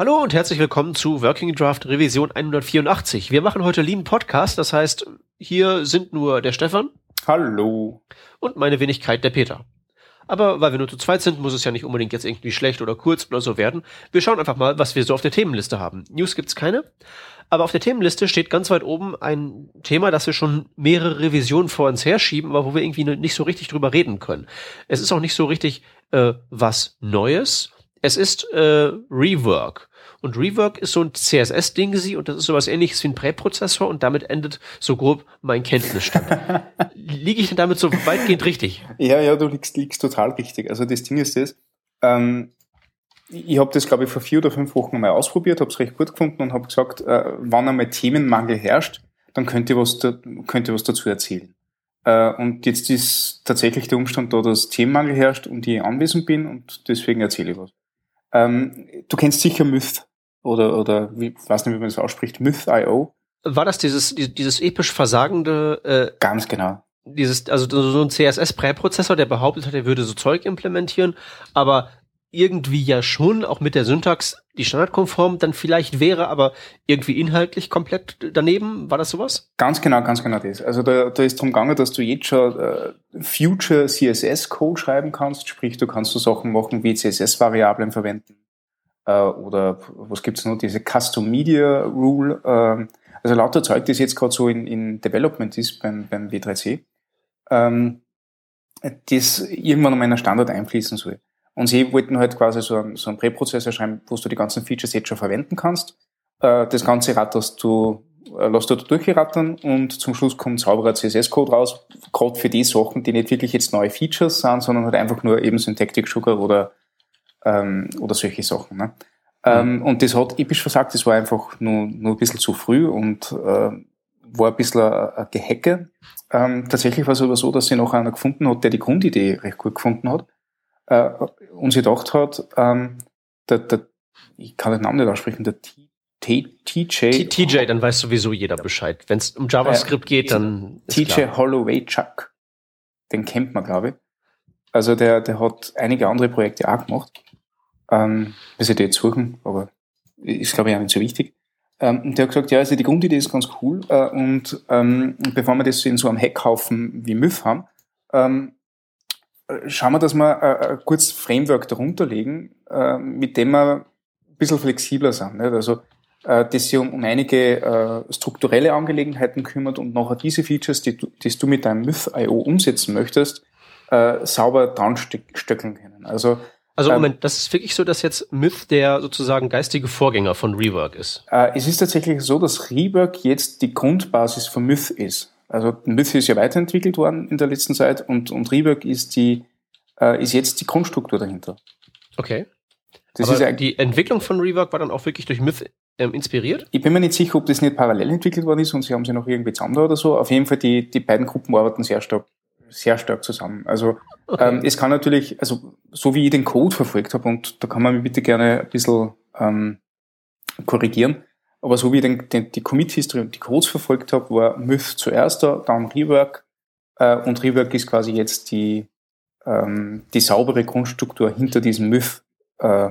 Hallo und herzlich willkommen zu Working Draft Revision 184. Wir machen heute Lean Podcast, das heißt, hier sind nur der Stefan. Hallo. Und meine Wenigkeit, der Peter. Aber weil wir nur zu zweit sind, muss es ja nicht unbedingt jetzt irgendwie schlecht oder kurz oder so werden. Wir schauen einfach mal, was wir so auf der Themenliste haben. News gibt's keine. Aber auf der Themenliste steht ganz weit oben ein Thema, das wir schon mehrere Revisionen vor uns herschieben, aber wo wir irgendwie nicht so richtig drüber reden können. Es ist auch nicht so richtig äh, was Neues. Es ist äh, Rework. Und Rework ist so ein CSS-Ding sie und das ist sowas ähnliches wie ein Präprozessor und damit endet so grob mein Kenntnisstand. Liege ich denn damit so weitgehend richtig? Ja, ja, du liegst, liegst total richtig. Also das Ding ist das, ähm, ich habe das, glaube ich, vor vier oder fünf Wochen mal ausprobiert, habe es recht gut gefunden und habe gesagt, äh, wann einmal Themenmangel herrscht, dann könnt ihr was, da, könnt ihr was dazu erzählen. Äh, und jetzt ist tatsächlich der Umstand da, dass Themenmangel herrscht und ich anwesend bin und deswegen erzähle ich was. Ähm, du kennst sicher Myth oder, oder wie, weiß nicht, wie man das ausspricht, Myth.io. War das dieses, dieses episch versagende? Äh, Ganz genau. Dieses, also so ein CSS-Präprozessor, der behauptet hat, er würde so Zeug implementieren, aber irgendwie ja schon, auch mit der Syntax, die standardkonform dann vielleicht wäre, aber irgendwie inhaltlich komplett daneben. War das sowas? Ganz genau, ganz genau das. Also da, da ist drum gegangen, dass du jetzt schon äh, Future CSS-Code schreiben kannst, sprich du kannst so Sachen machen wie CSS-Variablen verwenden äh, oder was gibt's noch, diese Custom Media Rule. Äh, also lauter Zeug, das jetzt gerade so in, in Development ist beim, beim W3C, ähm, das irgendwann um einen Standard einfließen soll. Und sie wollten halt quasi so einen, so einen Präprozessor schreiben, wo du die ganzen Features jetzt schon verwenden kannst. Äh, das Ganze ratterst du, äh, lässt du da durchrattern und zum Schluss kommt sauberer CSS-Code raus, gerade für die Sachen, die nicht wirklich jetzt neue Features sind, sondern halt einfach nur eben Syntactic Sugar oder, ähm, oder solche Sachen. Ne? Ähm, und das hat episch versagt, das war einfach nur, nur ein bisschen zu früh und äh, war ein bisschen ein, ein Gehacke. Ähm, tatsächlich war es aber so, dass sie noch einer gefunden hat, der die Grundidee recht gut gefunden hat äh, und sie gedacht hat, ähm, der, der, ich kann den Namen nicht aussprechen, der TJ. TJ, dann weiß sowieso jeder Bescheid. Wenn es um JavaScript äh, geht, dann. TJ Holloway Chuck. Den kennt man, glaube ich. Also der, der hat einige andere Projekte auch gemacht. Ähm, bis ich die jetzt suchen, aber ist, glaube ich, auch nicht so wichtig. Ähm, und der hat gesagt, ja, also die Grundidee ist ganz cool. Äh, und ähm, bevor wir das in so einem Hackhaufen wie Myth haben, ähm, schauen wir, dass wir äh, ein kurzes Framework darunter legen, äh, mit dem wir ein bisschen flexibler sind. Nicht? Also, äh, das sich um, um einige äh, strukturelle Angelegenheiten kümmert und nachher diese Features, die du, die du mit deinem Myth.io umsetzen möchtest, äh, sauber dran stöckeln können. Also, also ähm, Moment, das ist wirklich so, dass jetzt Myth der sozusagen geistige Vorgänger von Rework ist? Äh, es ist tatsächlich so, dass Rework jetzt die Grundbasis von Myth ist. Also Myth ist ja weiterentwickelt worden in der letzten Zeit und, und Rework ist die, äh, ist jetzt die Grundstruktur dahinter. Okay. Das Aber ist die Entwicklung von Rework war dann auch wirklich durch Myth ähm, inspiriert? Ich bin mir nicht sicher, ob das nicht parallel entwickelt worden ist und sie haben sie noch irgendwie zusammen oder so. Auf jeden Fall, die, die beiden Gruppen arbeiten sehr stark, sehr stark zusammen. Also okay. ähm, es kann natürlich, also so wie ich den Code verfolgt habe, und da kann man mich bitte gerne ein bisschen ähm, korrigieren, aber so wie ich den, den, die Commit-History und die Codes verfolgt habe, war Myth zuerst da, dann Rework. Äh, und Rework ist quasi jetzt die, ähm, die saubere Grundstruktur hinter diesem Myth äh.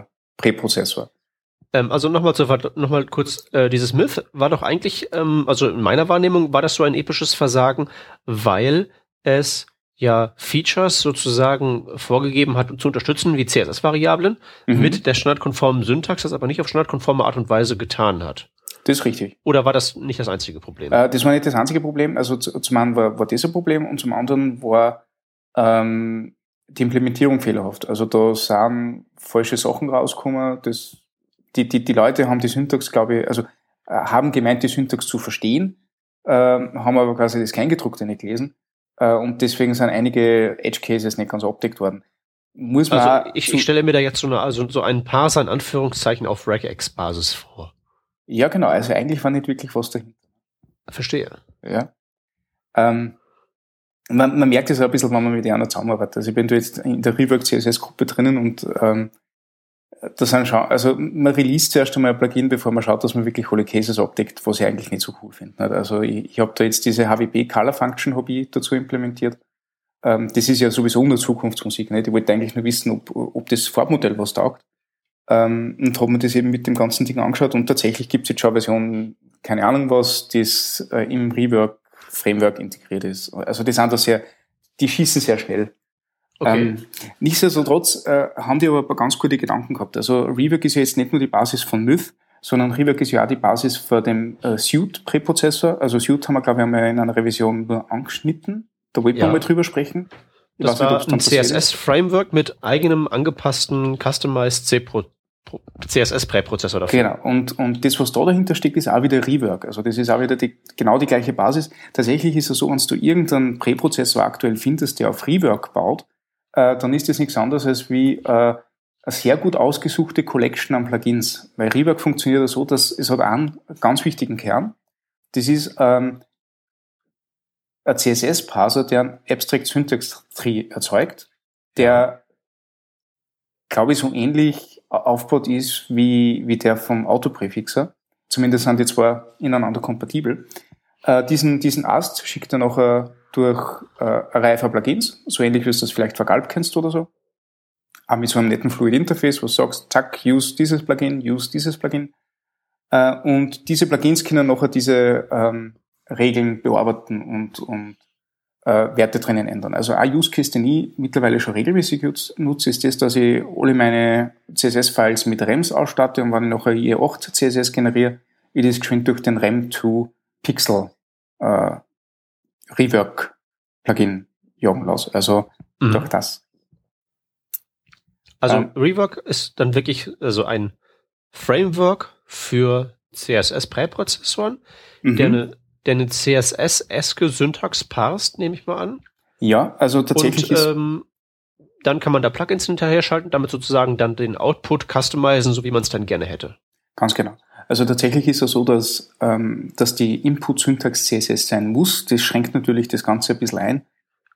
Ähm, also nochmal noch mal kurz, äh, dieses Myth war doch eigentlich, ähm, also in meiner Wahrnehmung war das so ein episches Versagen, weil es ja Features sozusagen vorgegeben hat, zu unterstützen, wie CSS-Variablen, mhm. mit der standardkonformen Syntax, das aber nicht auf standardkonforme Art und Weise getan hat. Das ist richtig. Oder war das nicht das einzige Problem? Äh, das war nicht das einzige Problem. Also zum einen war, war das ein Problem und zum anderen war ähm, die Implementierung fehlerhaft. Also da sind falsche Sachen rausgekommen. Das, die, die, die Leute haben die Syntax, glaube ich, also äh, haben gemeint, die Syntax zu verstehen, äh, haben aber quasi das Kleingedruckte nicht gelesen. Äh, und deswegen sind einige Edge Cases nicht ganz abdeckt worden. Muss man also ich, ich stelle mir da jetzt so, eine, also so ein paar in Anführungszeichen auf Regex-Basis vor. Ja, genau. Also eigentlich war nicht wirklich was dahinter. Verstehe. Ja. Ähm, man, man merkt es auch ein bisschen, wenn man mit anderen zusammenarbeitet. Also ich bin da jetzt in der Rework CSS Gruppe drinnen und ähm, da sind schon, also man release zuerst einmal ein Plugin, bevor man schaut, dass man wirklich alle Cases abdeckt, was ich eigentlich nicht so cool finde. Also ich, ich habe da jetzt diese HWB Color Function Hobby dazu implementiert. Ähm, das ist ja sowieso nur Zukunftsmusik. Nicht? Ich wollte eigentlich nur wissen, ob, ob das Farbmodell was taugt. Ähm, und habe mir das eben mit dem ganzen Ding angeschaut und tatsächlich gibt es jetzt schon eine Version, keine Ahnung was, das äh, im Rework-Framework integriert ist. Also die sind da sehr, die schießen sehr schnell. Okay. Ähm, nichtsdestotrotz äh, haben die aber ein paar ganz gute Gedanken gehabt. Also Rework ist ja jetzt nicht nur die Basis von Myth, sondern Rework ist ja auch die Basis für den äh, Suite-Präprozessor. Also Suite haben wir, glaube ich, einmal in einer Revision nur angeschnitten. Da wollten ja. wir mal drüber sprechen. Ich das war nicht, ein CSS-Framework mit eigenem angepassten Customized C CSS-Präprozessor dafür. Genau. Und, und das, was da dahinter steckt, ist auch wieder Rework. Also das ist auch wieder die, genau die gleiche Basis. Tatsächlich ist es so, wenn du irgendeinen Präprozessor aktuell findest, der auf Rework baut, äh, dann ist das nichts anderes als wie äh, eine sehr gut ausgesuchte Collection an Plugins. Weil Rework funktioniert ja so, dass es hat einen ganz wichtigen Kern. Das ist ähm, ein CSS-Parser, der ein Abstract Syntax Tree erzeugt, der, glaube ich, so ähnlich aufgebaut ist wie, wie der vom Autopräfixer. Zumindest sind die zwei ineinander kompatibel. Äh, diesen, diesen Ast schickt er nachher durch äh, eine Reihe von Plugins, so ähnlich wie du das vielleicht vergalb kennst oder so. Auch mit so einem netten Fluid Interface, wo du sagst, zack, use dieses Plugin, use dieses Plugin. Äh, und diese Plugins können nachher diese ähm, Regeln bearbeiten und, und äh, Werte drinnen ändern. Also ein Use Case, den ich mittlerweile schon regelmäßig nutze, ist das, dass ich alle meine CSS-Files mit REMs ausstatte und wenn ich nachher IE8 CSS generiere, ich das geschwind durch den REM to Pixel äh, Rework Plugin jagen lasse. Also mhm. durch das. Also ähm, Rework ist dann wirklich also ein Framework für CSS-Präprozessoren, der mhm. eine der eine CSS-eske Syntax parst, nehme ich mal an. Ja, also tatsächlich Und, ist ähm, dann kann man da Plugins hinterher schalten, damit sozusagen dann den Output customizen, so wie man es dann gerne hätte. Ganz genau. Also tatsächlich ist es so, dass, ähm, dass die Input-Syntax CSS sein muss. Das schränkt natürlich das Ganze ein bisschen ein.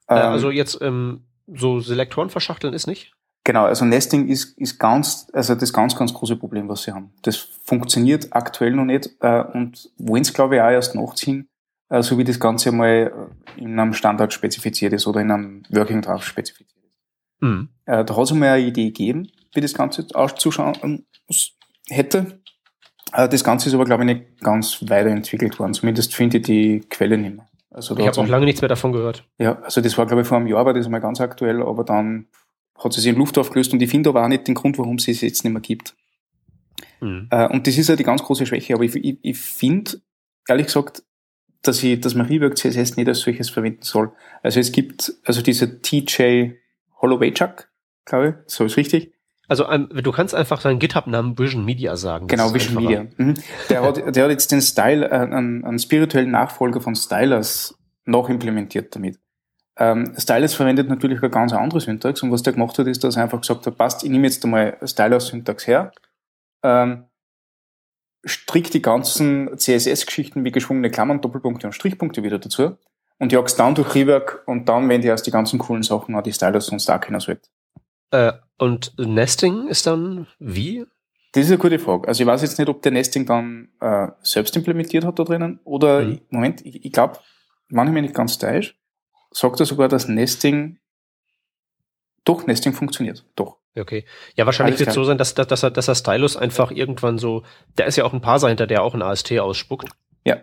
Äh, also ähm, jetzt ähm, so Selektoren verschachteln ist nicht? Genau, also Nesting ist, ist ganz, also das ganz, ganz große Problem, was sie haben. Das funktioniert aktuell noch nicht äh, und wollen es, glaube ich, auch erst nachziehen, äh, so wie das Ganze mal in einem Standard spezifiziert ist oder in einem Working Draft spezifiziert ist. Mhm. Äh, da hat es mal eine Idee gegeben, wie das Ganze auszuschauen hätte. Äh, das Ganze ist aber, glaube ich, nicht ganz weiterentwickelt worden. Zumindest finde ich die Quelle nicht mehr. Also ich habe auch lange nichts mehr davon gehört. Ja, also das war, glaube ich, vor einem Jahr war das mal ganz aktuell, aber dann hat sie sich in Luft aufgelöst und ich finde aber auch nicht den Grund, warum sie es jetzt nicht mehr gibt. Mhm. Äh, und das ist ja die ganz große Schwäche, aber ich, ich, ich finde, ehrlich gesagt, dass ich, dass man Rework CSS nicht als solches verwenden soll. Also es gibt, also dieser TJ Hollowaychuk, glaube ich, so ist richtig. Also um, du kannst einfach seinen GitHub-Namen Vision Media sagen. Genau, Vision Media. Mhm. Der, hat, der hat jetzt den Style, äh, einen, einen spirituellen Nachfolger von Stylers noch implementiert damit. Ähm, Stylus verwendet natürlich eine ganz andere Syntax und was der gemacht hat, ist, dass er einfach gesagt hat, passt, ich nehme jetzt einmal Stylus-Syntax her, ähm, strick die ganzen CSS-Geschichten wie geschwungene Klammern, Doppelpunkte und Strichpunkte wieder dazu und jagst dann durch Rework und dann, wenn die erst die ganzen coolen Sachen an die Stylus und Star kennen sollte. Äh, und Nesting ist dann wie? Das ist eine gute Frage. Also ich weiß jetzt nicht, ob der Nesting dann äh, selbst implementiert hat da drinnen oder, mhm. Moment, ich, ich glaube, manchmal nicht ganz täuscht, sagt er sogar, dass Nesting, doch, Nesting funktioniert, doch. Okay. Ja, wahrscheinlich wird es so sein, dass, dass, dass, er, dass er Stylus einfach irgendwann so, da ist ja auch ein Parser hinter, der auch ein AST ausspuckt. Ja.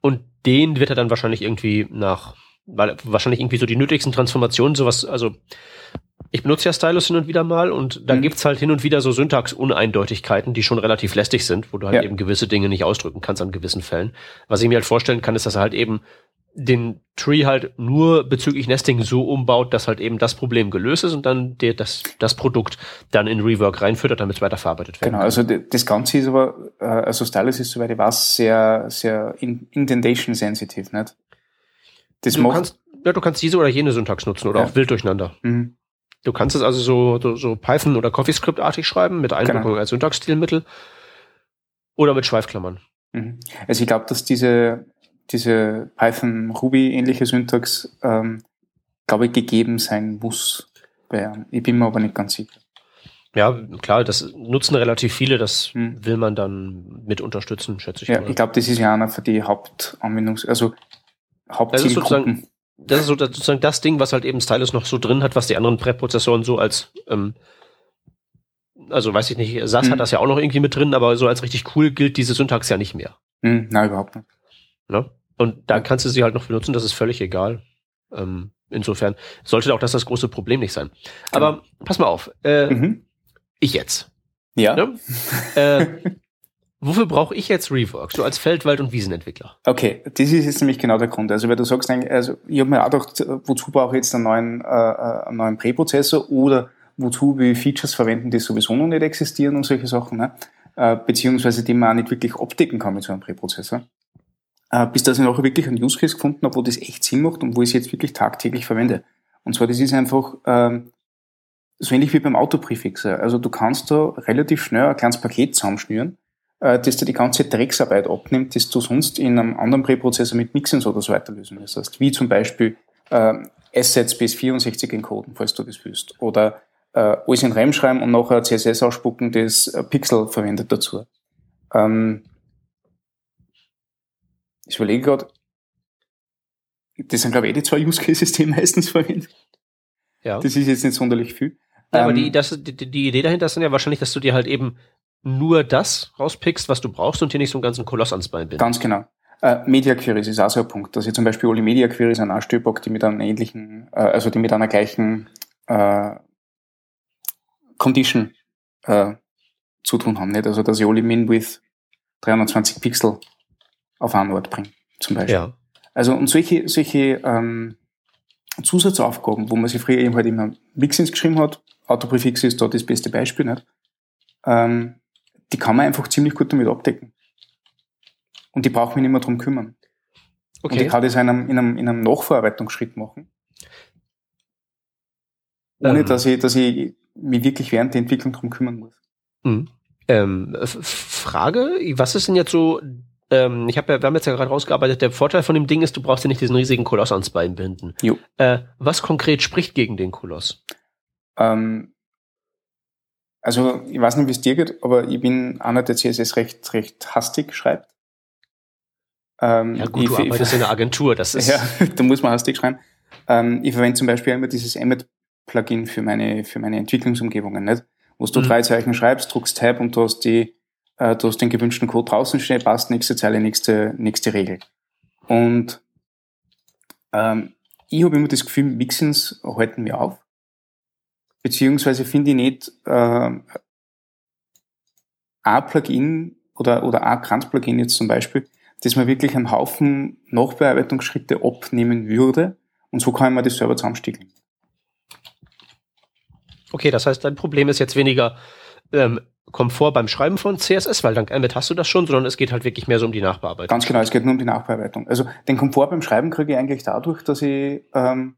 Und den wird er dann wahrscheinlich irgendwie nach, weil wahrscheinlich irgendwie so die nötigsten Transformationen, sowas, also ich benutze ja Stylus hin und wieder mal und da mhm. gibt's halt hin und wieder so Syntax-Uneindeutigkeiten, die schon relativ lästig sind, wo du halt ja. eben gewisse Dinge nicht ausdrücken kannst an gewissen Fällen. Was ich mir halt vorstellen kann, ist, dass er halt eben den Tree halt nur bezüglich Nesting so umbaut, dass halt eben das Problem gelöst ist und dann der, das, das Produkt dann in Rework reinführt, damit es weiterverarbeitet wird. Genau, also das Ganze ist aber, äh, also Stylus ist, soweit ich weiß, sehr, sehr indentation sensitive, nicht? Das du macht, kannst, ja, du kannst diese oder jene Syntax nutzen oder ja. auch wild durcheinander. Mhm. Du kannst es also so, so, so Python oder CoffeeScript-artig schreiben mit Einwirkung genau. als Syntax-Stilmittel oder mit Schweifklammern. Mhm. Also ich glaube, dass diese diese Python-Ruby-ähnliche Syntax, ähm, glaube ich, gegeben sein muss. Ich bin mir aber nicht ganz sicher. Ja, klar, das nutzen relativ viele, das hm. will man dann mit unterstützen, schätze ich. Ja, mal. ich glaube, das ist ja einer für die Hauptanwendungs-, also Hauptzielgruppen. Das ist sozusagen das Ding, was halt eben Stylus noch so drin hat, was die anderen Präprozessoren so als ähm, Also weiß ich nicht, SAS mhm. hat das ja auch noch irgendwie mit drin, aber so als richtig cool gilt diese Syntax ja nicht mehr. Mhm, nein, überhaupt nicht. Ne? Und da kannst du sie halt noch benutzen, das ist völlig egal. Ähm, insofern sollte auch das das große Problem nicht sein. Aber genau. pass mal auf, äh, mhm. ich jetzt. Ja. Ne? äh, wofür brauche ich jetzt Rework, so als Feldwald- und Wiesenentwickler? Okay, das ist jetzt nämlich genau der Grund. Also, wenn du sagst, also ich habe mir auch gedacht, wozu brauche ich jetzt einen neuen, äh, äh, einen neuen Präprozessor oder wozu wir Features verwenden, die sowieso noch nicht existieren und solche Sachen, ne? äh, beziehungsweise die man auch nicht wirklich abdecken kann mit so einem Präprozessor. Äh, bis dass ich nachher wirklich einen Use Case gefunden habe, wo das echt Sinn macht und wo ich es jetzt wirklich tagtäglich verwende. Und zwar, das ist einfach ähm, so ähnlich wie beim Autopräfixer. Also du kannst da relativ schnell ein kleines Paket zusammenschnüren, äh, das dir die ganze Drecksarbeit abnimmt, das du sonst in einem anderen Präprozessor mit Mixins oder so weiter lösen müsstest. Wie zum Beispiel äh, Assets bis 64 encoden, falls du das willst. Oder äh, alles in RAM schreiben und nachher CSS ausspucken, das Pixel verwendet dazu. Ähm, ich überlege gerade, das sind glaube ich eh die zwei Use Cases, die meistens verwendet. Ja. Das ist jetzt nicht sonderlich viel. Ja, ähm, aber die, ähm, das, die, die Idee dahinter ist dann ja wahrscheinlich, dass du dir halt eben nur das rauspickst, was du brauchst und dir nicht so einen ganzen Koloss ans Bein bindest. Ganz genau. Äh, Media Queries ist auch so ein Punkt, dass ich zum Beispiel alle Media Queries an Stöbock, die mit einer ähnlichen, äh, also die mit einer gleichen äh, Condition äh, zu tun haben, nicht? Also dass ich alle min with 320 Pixel auf einen Ort bringe, zum Beispiel. Ja. Also und solche, solche ähm, Zusatzaufgaben, wo man sich früher eben halt immer Mixins geschrieben hat, Autopräfix ist da das beste Beispiel, nicht? Ähm, die kann man einfach ziemlich gut damit abdecken. Und die braucht mich nicht mehr drum kümmern. Okay. Und ich kann das in einem, in einem, in einem Nachverarbeitungsschritt machen. Ohne ähm. dass ich, dass ich mich wirklich während der Entwicklung drum kümmern muss. Mhm. Ähm, Frage, was ist denn jetzt so, ähm, ich habe ja, wir haben jetzt ja gerade rausgearbeitet, der Vorteil von dem Ding ist, du brauchst ja nicht diesen riesigen Koloss ans Bein binden. Jo. Äh, was konkret spricht gegen den Koloss? Ähm, also, ich weiß nicht, wie es dir geht, aber ich bin einer, der CSS recht, recht hastig schreibt. Ähm, ja gut, ich, du arbeitest ich, in einer Agentur, das ist... Ja, da muss man hastig schreiben. Ähm, ich verwende zum Beispiel immer dieses Emmet-Plugin für meine, für meine Entwicklungsumgebungen, nicht? Wo du mhm. drei Zeichen schreibst, druckst Tab und du hast die, äh, du hast den gewünschten Code draußen stehen, passt, nächste Zeile, nächste, nächste Regel. Und ähm, ich habe immer das Gefühl, Mixins halten mir auf. Beziehungsweise finde ich nicht äh, ein Plugin oder, oder ein Grant-Plugin jetzt zum Beispiel, dass man wirklich einen Haufen Nachbearbeitungsschritte abnehmen würde und so kann man das selber zusammenstiegeln. Okay, das heißt, dein Problem ist jetzt weniger ähm, Komfort beim Schreiben von CSS, weil dank Emmet hast du das schon, sondern es geht halt wirklich mehr so um die Nachbearbeitung. Ganz genau, es geht nur um die Nachbearbeitung. Also den Komfort beim Schreiben kriege ich eigentlich dadurch, dass ich ähm,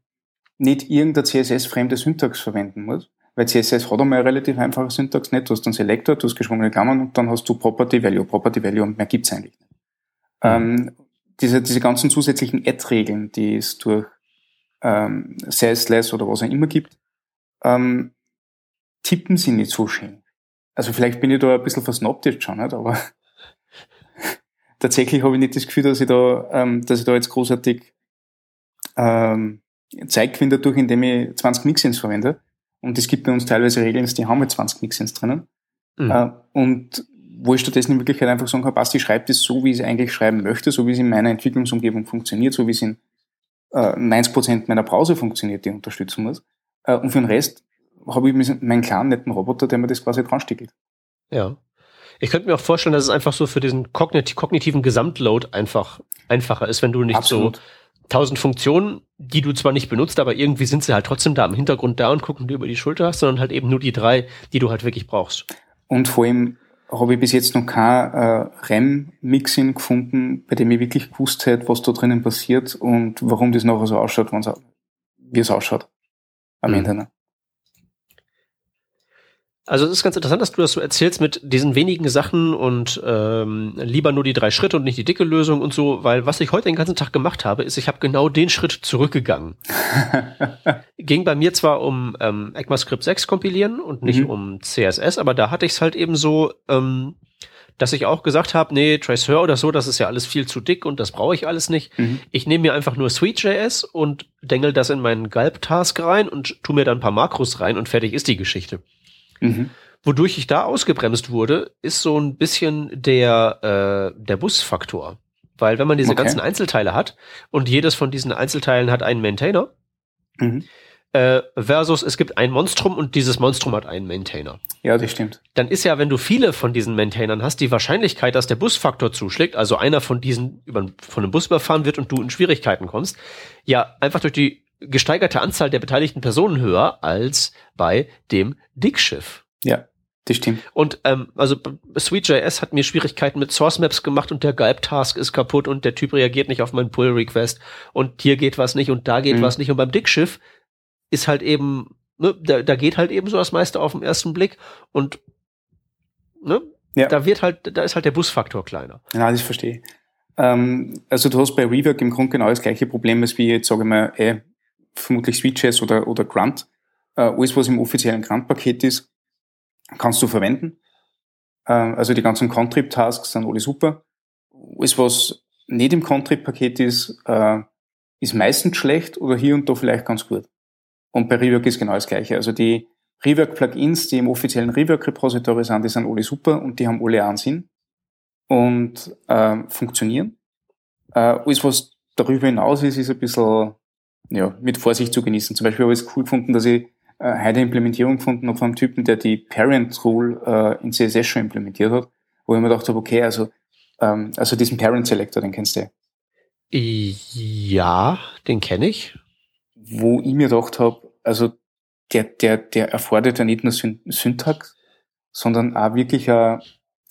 nicht irgendeine CSS-fremde Syntax verwenden muss. Weil CSS hat einmal eine relativ einfache Syntax nicht. Du hast einen Selector, du hast geschwungene Klammern und dann hast du Property Value, Property Value und mehr gibt's eigentlich nicht. Mhm. Ähm, diese, diese ganzen zusätzlichen Add-Regeln, die es durch ähm, CSS oder was auch immer gibt, ähm, tippen sie nicht so schön. Also vielleicht bin ich da ein bisschen versnobbt jetzt schon, nicht? aber tatsächlich habe ich nicht das Gefühl, dass ich da, ähm, dass ich da jetzt großartig ähm, Zeit gewinne dadurch, indem ich 20 Mixins verwende. Und es gibt bei uns teilweise Regeln, die haben mit 20 Mixins drinnen. Mhm. Äh, und wo ich stattdessen in Wirklichkeit einfach sagen kann, passt, ich schreibe das so, wie ich es eigentlich schreiben möchte, so wie es in meiner Entwicklungsumgebung funktioniert, so wie es in äh, 90% meiner Browser funktioniert, die ich unterstützen muss. Äh, und für den Rest habe ich meinen kleinen netten Roboter, der mir das quasi dran stickelt. Ja. Ich könnte mir auch vorstellen, dass es einfach so für diesen kognitiven Gesamtload einfach einfacher ist, wenn du nicht Absolut. so tausend Funktionen, die du zwar nicht benutzt, aber irgendwie sind sie halt trotzdem da im Hintergrund da und gucken dir über die Schulter hast, sondern halt eben nur die drei, die du halt wirklich brauchst. Und vor allem habe ich bis jetzt noch kein äh, RAM-Mixing gefunden, bei dem ich wirklich gewusst hätte, was da drinnen passiert und warum das nachher so ausschaut, wie es ausschaut. Am mhm. Ende. Also es ist ganz interessant, dass du das so erzählst mit diesen wenigen Sachen und ähm, lieber nur die drei Schritte und nicht die dicke Lösung und so, weil was ich heute den ganzen Tag gemacht habe, ist, ich habe genau den Schritt zurückgegangen. Ging bei mir zwar um ähm, ECMAScript 6 kompilieren und nicht mhm. um CSS, aber da hatte ich es halt eben so, ähm, dass ich auch gesagt habe, nee, Traceur oder so, das ist ja alles viel zu dick und das brauche ich alles nicht. Mhm. Ich nehme mir einfach nur Sweet.js und dengel das in meinen Gulp-Task rein und tu mir dann ein paar Makros rein und fertig ist die Geschichte. Mhm. Wodurch ich da ausgebremst wurde, ist so ein bisschen der, äh, der Busfaktor. Weil wenn man diese Okay. ganzen Einzelteile hat und jedes von diesen Einzelteilen hat einen Maintainer, Mhm. äh, versus es gibt ein Monstrum und dieses Monstrum hat einen Maintainer. Ja, das stimmt. Dann ist ja, wenn du viele von diesen Maintainern hast, die Wahrscheinlichkeit, dass der Busfaktor zuschlägt, also einer von diesen über, von einem Bus überfahren wird und du in Schwierigkeiten kommst, ja einfach durch die gesteigerte Anzahl der beteiligten Personen höher als bei dem Dickschiff. Ja, das stimmt. Und ähm, also Sweet.js hat mir Schwierigkeiten mit Source Maps gemacht und der Gulp-Task ist kaputt und der Typ reagiert nicht auf meinen Pull-Request und hier geht was nicht und da geht Mhm. was nicht. Und beim Dickschiff ist halt eben, ne, da, da geht halt eben so das meiste auf den ersten Blick und ne, Ja. da wird halt, da ist halt der Busfaktor kleiner. Ja, das verstehe. Ähm, also du hast bei Rework im Grunde genau das gleiche Problem als wie jetzt, sage ich mal, eh, vermutlich Switches oder, oder Grunt. Äh, alles, was im offiziellen Grunt-Paket ist, kannst du verwenden. Äh, also die ganzen Contrib-Tasks sind alle super. Alles, was nicht im Contrib-Paket ist, äh, ist meistens schlecht oder hier und da vielleicht ganz gut. Und bei Rework ist genau das gleiche. Also die Rework-Plugins, die im offiziellen Rework-Repository sind, die sind alle super und die haben alle einen Sinn und ähm, funktionieren. Äh, alles, was darüber hinaus ist, ist ein bisschen ja, mit Vorsicht zu genießen. Zum Beispiel habe ich es cool gefunden, dass ich äh, heute eine Implementierung gefunden habe von einem Typen, der die Parent Rule äh, in CSS schon implementiert hat, wo ich mir gedacht habe, okay, also, ähm, also diesen Parent Selector, den kennst du. Ja, den kenne ich. Wo ich mir gedacht habe, also der, der, der erfordert ja nicht nur Syn Syntax, sondern auch wirklich ein,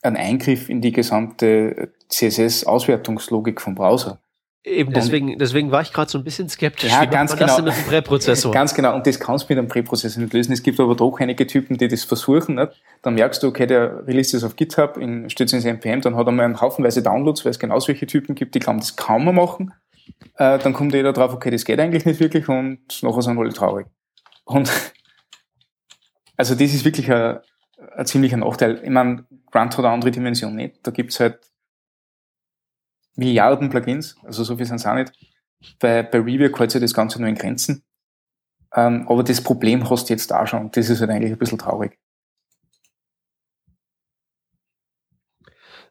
ein Eingriff in die gesamte CSS-Auswertungslogik vom Browser. Eben deswegen, deswegen war ich gerade so ein bisschen skeptisch. Ja, ganz das genau. denn mit dem Präprozessor? Ganz genau, und das kannst du mit einem Präprozessor nicht lösen. Es gibt aber doch einige Typen, die das versuchen. Nicht? Dann merkst du, okay, der release das auf GitHub, in, stützt ins NPM, dann hat er mal einen Haufenweise Downloads, weil es genau solche Typen gibt, die glauben, das kann man machen. Äh, dann kommt jeder drauf, okay, das geht eigentlich nicht wirklich und nachher sind alle traurig. Und also das ist wirklich ein, ein ziemlicher Nachteil. Ich meine, Grunt hat eine andere Dimension nicht. Da gibt's halt Milliarden Plugins, also so viel sind es auch nicht. Bei, bei Rework hält sich das Ganze nur in Grenzen. Ähm, aber das Problem hast du jetzt auch schon und das ist halt eigentlich ein bisschen traurig.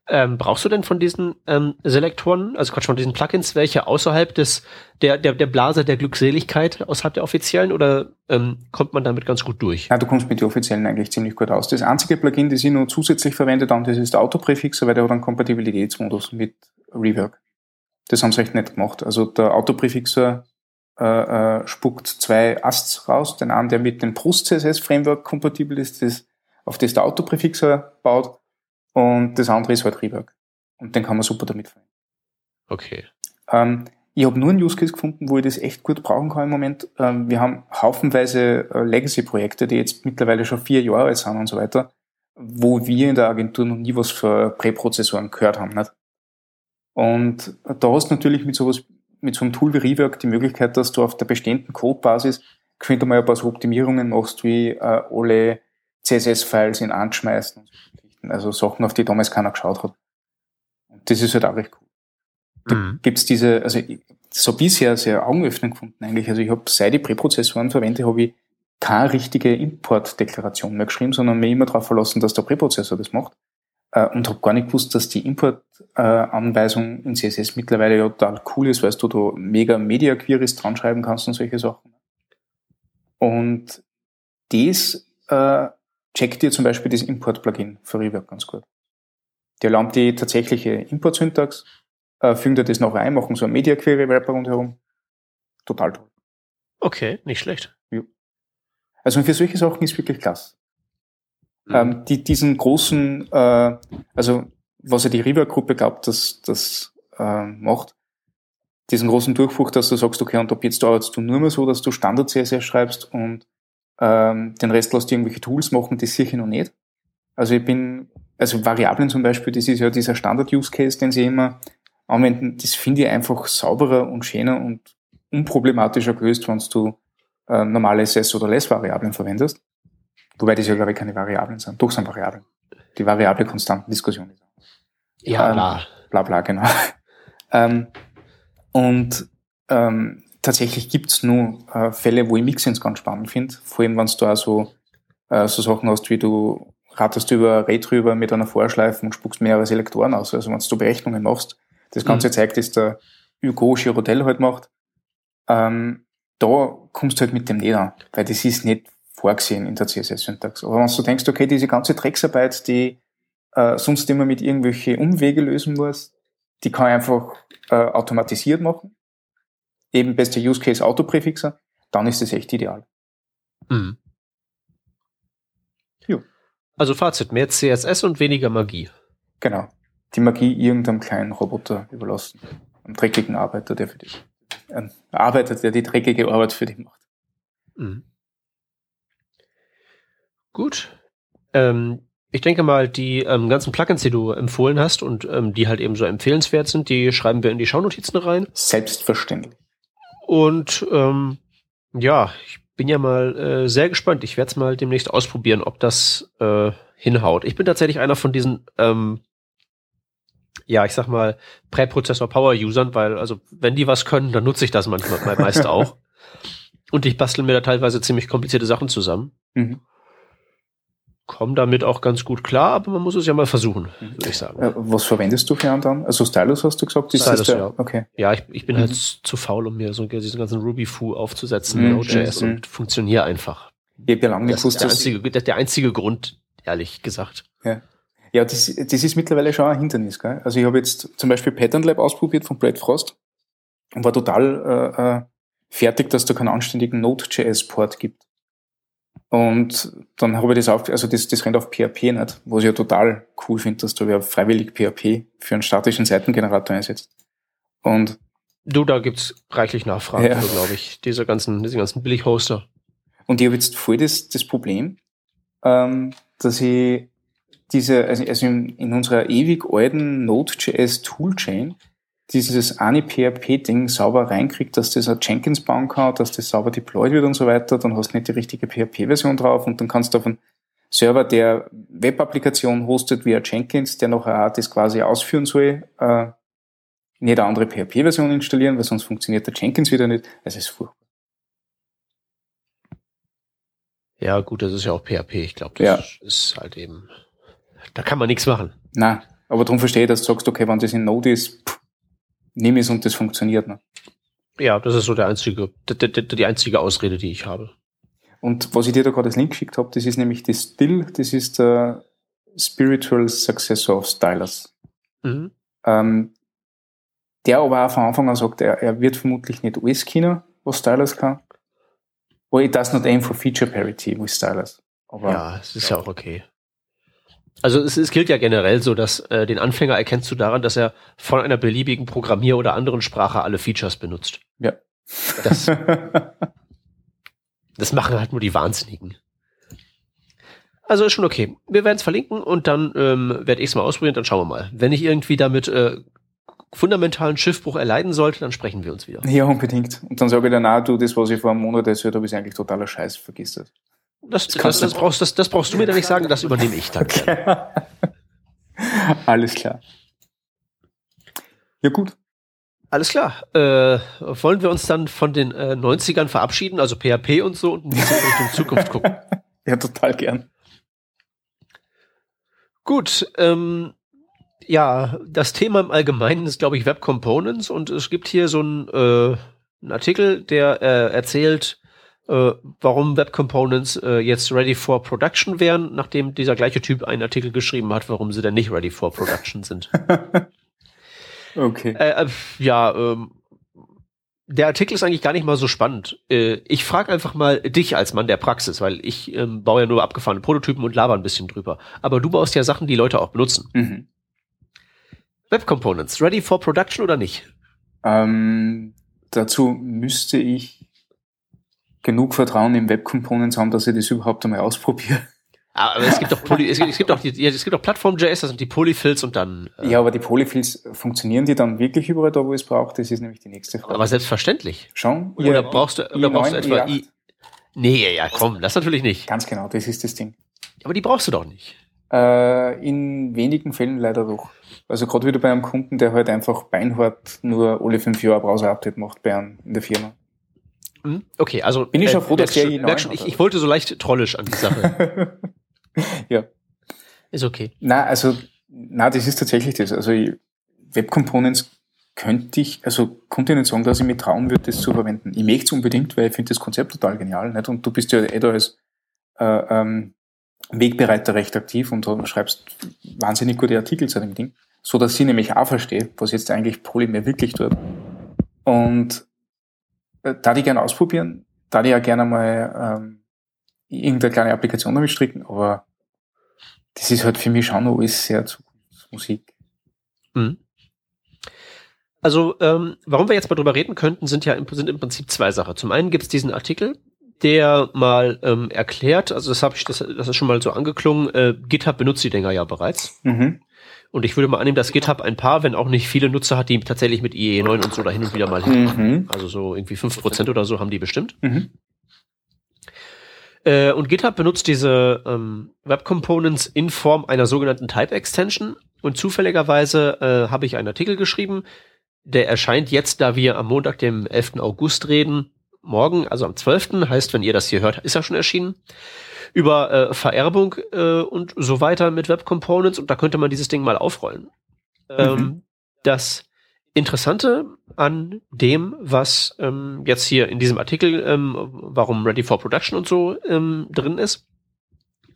Ähm, brauchst du denn von diesen ähm, Selektoren, also Quatsch, von diesen Plugins, welche außerhalb des der der der Blase der Glückseligkeit, außerhalb der offiziellen, oder ähm, kommt man damit ganz gut durch? Ja, du kommst mit den offiziellen eigentlich ziemlich gut aus. Das einzige Plugin, das ich noch zusätzlich verwendet habe, das ist der Autopräfixer, weil der hat einen Kompatibilitätsmodus mit Rework. Das haben sie recht nett gemacht. Also der Autopräfixer äh, äh, spuckt zwei Asts raus. Den einen, der mit dem Post-CSS-Framework kompatibel ist, das, auf das der Autopräfixer baut. Und das andere ist halt Rework. Und den kann man super damit verwenden. Okay. Ähm, ich habe nur einen Use Case gefunden, wo ich das echt gut brauchen kann im Moment. Ähm, wir haben haufenweise äh, Legacy-Projekte, die jetzt mittlerweile schon vier Jahre alt sind und so weiter, wo wir in der Agentur noch nie was für Präprozessoren gehört haben. Nicht? Und da hast du natürlich mit sowas, mit so einem Tool wie Rework die Möglichkeit, dass du auf der bestehenden Codebasis geschwind einmal ein paar so Optimierungen machst, wie äh, alle CSS-Files in anschmeißen. und so Geschichten. Also Sachen, auf die damals keiner geschaut hat. Und das ist halt auch recht cool. Da Mhm. gibt's diese, also ich- so bisher sehr augenöffnend gefunden eigentlich. Also ich habe seit ich Präprozessoren verwende, habe ich keine richtige Importdeklaration mehr geschrieben, sondern mir immer darauf verlassen, dass der Präprozessor das macht. Äh, und habe gar nicht gewusst, dass die Importanweisung in CSS mittlerweile ja total cool ist, weil du da mega Media Queries dran schreiben kannst und solche Sachen. Und das äh, checkt dir zum Beispiel das Import-Plugin für Rework ganz gut. Die erlaubt die tatsächliche Import-Syntax, äh, fügen dir das nachher ein, machen so ein Media Query Wrapper rundherum. Total toll. Okay, nicht schlecht. Also für solche Sachen ist wirklich klasse. Mhm. Ähm, die, diesen großen, äh, also was ja die Rework-Gruppe glaubt, dass das äh, macht, diesen großen Durchbruch, dass du sagst, okay, und ab jetzt dauerst du nur mehr so, dass du Standard-CSS schreibst und ähm, den Rest lässt du irgendwelche Tools machen, das sehe ich noch nicht. Also ich bin, also Variablen zum Beispiel, das ist ja dieser Standard-Use-Case, den sie immer anwenden, das finde ich einfach sauberer und schöner und unproblematischer gelöst, wenn du äh, normale SS- oder Less-Variablen verwendest. Wobei das ja, glaube ich, keine Variablen sind. Doch sind Variablen. Die variable konstanten Diskussion ist. ja, ähm, klar. Bla bla, genau. ähm, und ähm, tatsächlich gibt's nur äh, Fälle, wo ich Mixins ganz spannend finde. Vor allem, wenn du da so, äh, so Sachen hast, wie du ratterst über ein Ray drüber mit einer Vorschleife und spuckst mehrere Selektoren aus. Also wenn du Berechnungen machst, das Ganze mhm. zeigt, dass der Hugo Girodel halt macht, ähm, da kommst du halt mit dem nicht an, weil das ist nicht vorgesehen in der CSS-Syntax. Aber wenn du denkst, okay, diese ganze Drecksarbeit, die äh, sonst immer mit irgendwelche Umwege lösen muss, die kann ich einfach äh, automatisiert machen. Eben beste Use Case Autopräfixer, dann ist das echt ideal. Mhm. Jo. Also Fazit, mehr CSS und weniger Magie. Genau. Die Magie irgendeinem kleinen Roboter überlassen. Einem dreckigen Arbeiter, der für dich, ein Arbeiter, der die dreckige Arbeit für dich macht. Mhm. Gut. Ähm, ich denke mal, die ähm, ganzen Plugins, die du empfohlen hast und ähm, die halt eben so empfehlenswert sind, die schreiben wir in die Shownotizen rein. Selbstverständlich. Und ähm, ja, ich bin ja mal äh, sehr gespannt. Ich werde es mal demnächst ausprobieren, ob das äh, hinhaut. Ich bin tatsächlich einer von diesen, ähm, ja, ich sag mal, Präprozessor-Power-Usern, weil, also, wenn die was können, dann nutze ich das manchmal meist auch. Und ich bastel mir da teilweise ziemlich komplizierte Sachen zusammen. Mhm komme damit auch ganz gut klar, aber man muss es ja mal versuchen, würde ich sagen. Äh, was verwendest du für einen dann? Also Stylus hast du gesagt? Ist Stylus, der? ja. Okay. Ja, ich, ich bin halt mhm. halt zu faul, um mir so diesen ganzen Ruby-Foo aufzusetzen, mhm. Node.js mhm. und funktioniere einfach. Ich habe ja lange nicht gewusst, der einzige, der, der einzige Grund, ehrlich gesagt. Ja. Ja, das, das ist mittlerweile schon ein Hindernis. Gell? Also ich habe jetzt zum Beispiel Pattern Lab ausprobiert von Brad Frost und war total äh, äh fertig, dass da keinen anständigen Node.js-Port gibt. Und dann habe ich das auf, also das, das rennt auf PHP nicht, was ich ja total cool finde, dass du ja freiwillig PHP für einen statischen Seitengenerator einsetzt. Und Du, da gibt's reichlich Nachfragen, ja. glaube ich, diese ganzen, diese ganzen Billig-Hoster. Und ich habe jetzt voll das, das Problem, ähm, dass ich diese, also, also in, in unserer ewig alten Node.js Toolchain dieses eine PHP-Ding sauber reinkriegt, dass das ein Jenkins bauen kann, dass das sauber deployed wird und so weiter, dann hast du nicht die richtige PHP-Version drauf und dann kannst du auf einen Server, der Web-Applikation hostet via Jenkins, der noch das quasi ausführen soll, äh, nicht eine andere PHP-Version installieren, weil sonst funktioniert der Jenkins wieder nicht. Es ist furchtbar. Ja, gut, das ist ja auch PHP. Ich glaube, das ja. ist halt eben, da kann man nichts machen. Na, aber darum verstehe ich, dass du sagst, okay, wenn das in Node ist, pff, nimm es und das funktioniert. Ne? Ja, das ist so der einzige, die, die, die einzige Ausrede, die ich habe. Und was ich dir da gerade als Link geschickt habe, das ist nämlich das Still, das ist der Spiritual Successor of Stylus. Mhm. Ähm, der aber auch von Anfang an sagt, er, er wird vermutlich nicht alles können, was Stylus kann. Or it does not aim for feature parity with Stylus. Aber, ja, es ist ja auch okay. Also es, es gilt ja generell so, dass äh, den Anfänger erkennst du daran, dass er von einer beliebigen Programmier- oder anderen Sprache alle Features benutzt. Ja. Das, das machen halt nur die Wahnsinnigen. Also ist schon okay. Wir werden es verlinken und dann ähm, werde ich es mal ausprobieren, dann schauen wir mal. Wenn ich irgendwie damit äh, fundamentalen Schiffbruch erleiden sollte, dann sprechen wir uns wieder. Ja, unbedingt. Und dann sage ich danach, du, das, was ich vor einem Monat erzählt habe, ist eigentlich totaler Scheiß, vergiss das. Das, das, das, brauchst, das, das brauchst du mir dann nicht sagen, das übernehme ich dann. Okay. Alles klar. Ja, gut. Alles klar. Äh, wollen wir uns dann von den äh, 90ern verabschieden, also PHP und so, und ein bisschen Richtung Zukunft gucken? Ja, total gern. Gut, ähm, ja, das Thema im Allgemeinen ist, glaube ich, Web Components und es gibt hier so einen, äh, einen Artikel, der äh, erzählt, äh, warum Web Components äh, jetzt ready for production wären, nachdem dieser gleiche Typ einen Artikel geschrieben hat, warum sie denn nicht ready for production sind. okay. Äh, äh, ja, ähm, der Artikel ist eigentlich gar nicht mal so spannend. Äh, ich frage einfach mal dich als Mann der Praxis, weil ich ähm, baue ja nur abgefahrene Prototypen und laber ein bisschen drüber. Aber du baust ja Sachen, die Leute auch benutzen. Mhm. Web Components, ready for production oder nicht? Ähm, dazu müsste ich genug Vertrauen in Web Components haben, dass ich das überhaupt einmal ausprobiere. Ah, aber es gibt doch Poly, es gibt, es gibt auch die, es gibt auch Plattform.js, das sind die Polyfills und dann. Äh ja, aber die Polyfills funktionieren die dann wirklich überall da, wo es braucht? Das ist nämlich die nächste Frage. Aber selbstverständlich. Schon? Oder ja, brauchst du, oder brauchst du etwa I, Nee, ja, komm, das natürlich nicht. Ganz genau, das ist das Ding. Aber die brauchst du doch nicht. Äh, in wenigen Fällen leider doch. Also gerade wieder bei einem Kunden, der halt einfach beinhart nur alle fünf Jahre Browser-Update macht bei einem in der Firma. Hm? Okay, also bin ich schon äh, froh, dass der schon, ich, ich wollte so leicht trollisch an die Sache. ja. Ist okay. Na, also, na, das ist tatsächlich das. Also Web Components könnte ich, also konnte ich nicht sagen, dass ich mir trauen würde, das zu verwenden. Ich möchte es unbedingt, weil ich finde das Konzept total genial. Nicht? Und du bist ja eh da als äh, ähm, Wegbereiter recht aktiv und schreibst wahnsinnig gute Artikel zu dem Ding, so dass ich nämlich auch verstehe, was jetzt eigentlich Polymer wirklich tut. Und da die gerne ausprobieren, da die ja gerne mal ähm, irgendeine kleine Applikation damit stricken, aber das ist halt für mich schon noch alles sehr Zukunftsmusik. Mhm. Also, ähm, warum wir jetzt mal drüber reden könnten, sind ja im, sind im Prinzip zwei Sachen. Zum einen gibt es diesen Artikel, der mal ähm, erklärt, also das habe ich, das, das ist schon mal so angeklungen, äh, GitHub benutzt die Dinger ja bereits. Mhm. Und ich würde mal annehmen, dass GitHub ein paar, wenn auch nicht viele Nutzer hat, die tatsächlich mit IE9 und so da hin und wieder mal mhm. Also so irgendwie fünf Prozent oder so haben die bestimmt. Mhm. Äh, und GitHub benutzt diese ähm, Web Components in Form einer sogenannten Type Extension. Und zufälligerweise äh, habe ich einen Artikel geschrieben, der erscheint jetzt, da wir am Montag, dem 11. August reden, morgen, also am 12. heißt, wenn ihr das hier hört, ist er schon erschienen, über äh, Vererbung äh, und so weiter mit Web Components und da könnte man dieses Ding mal aufrollen. Ähm, mhm. das Interessante an dem, was ähm, jetzt hier in diesem Artikel, ähm, warum Ready for Production und so ähm, drin ist,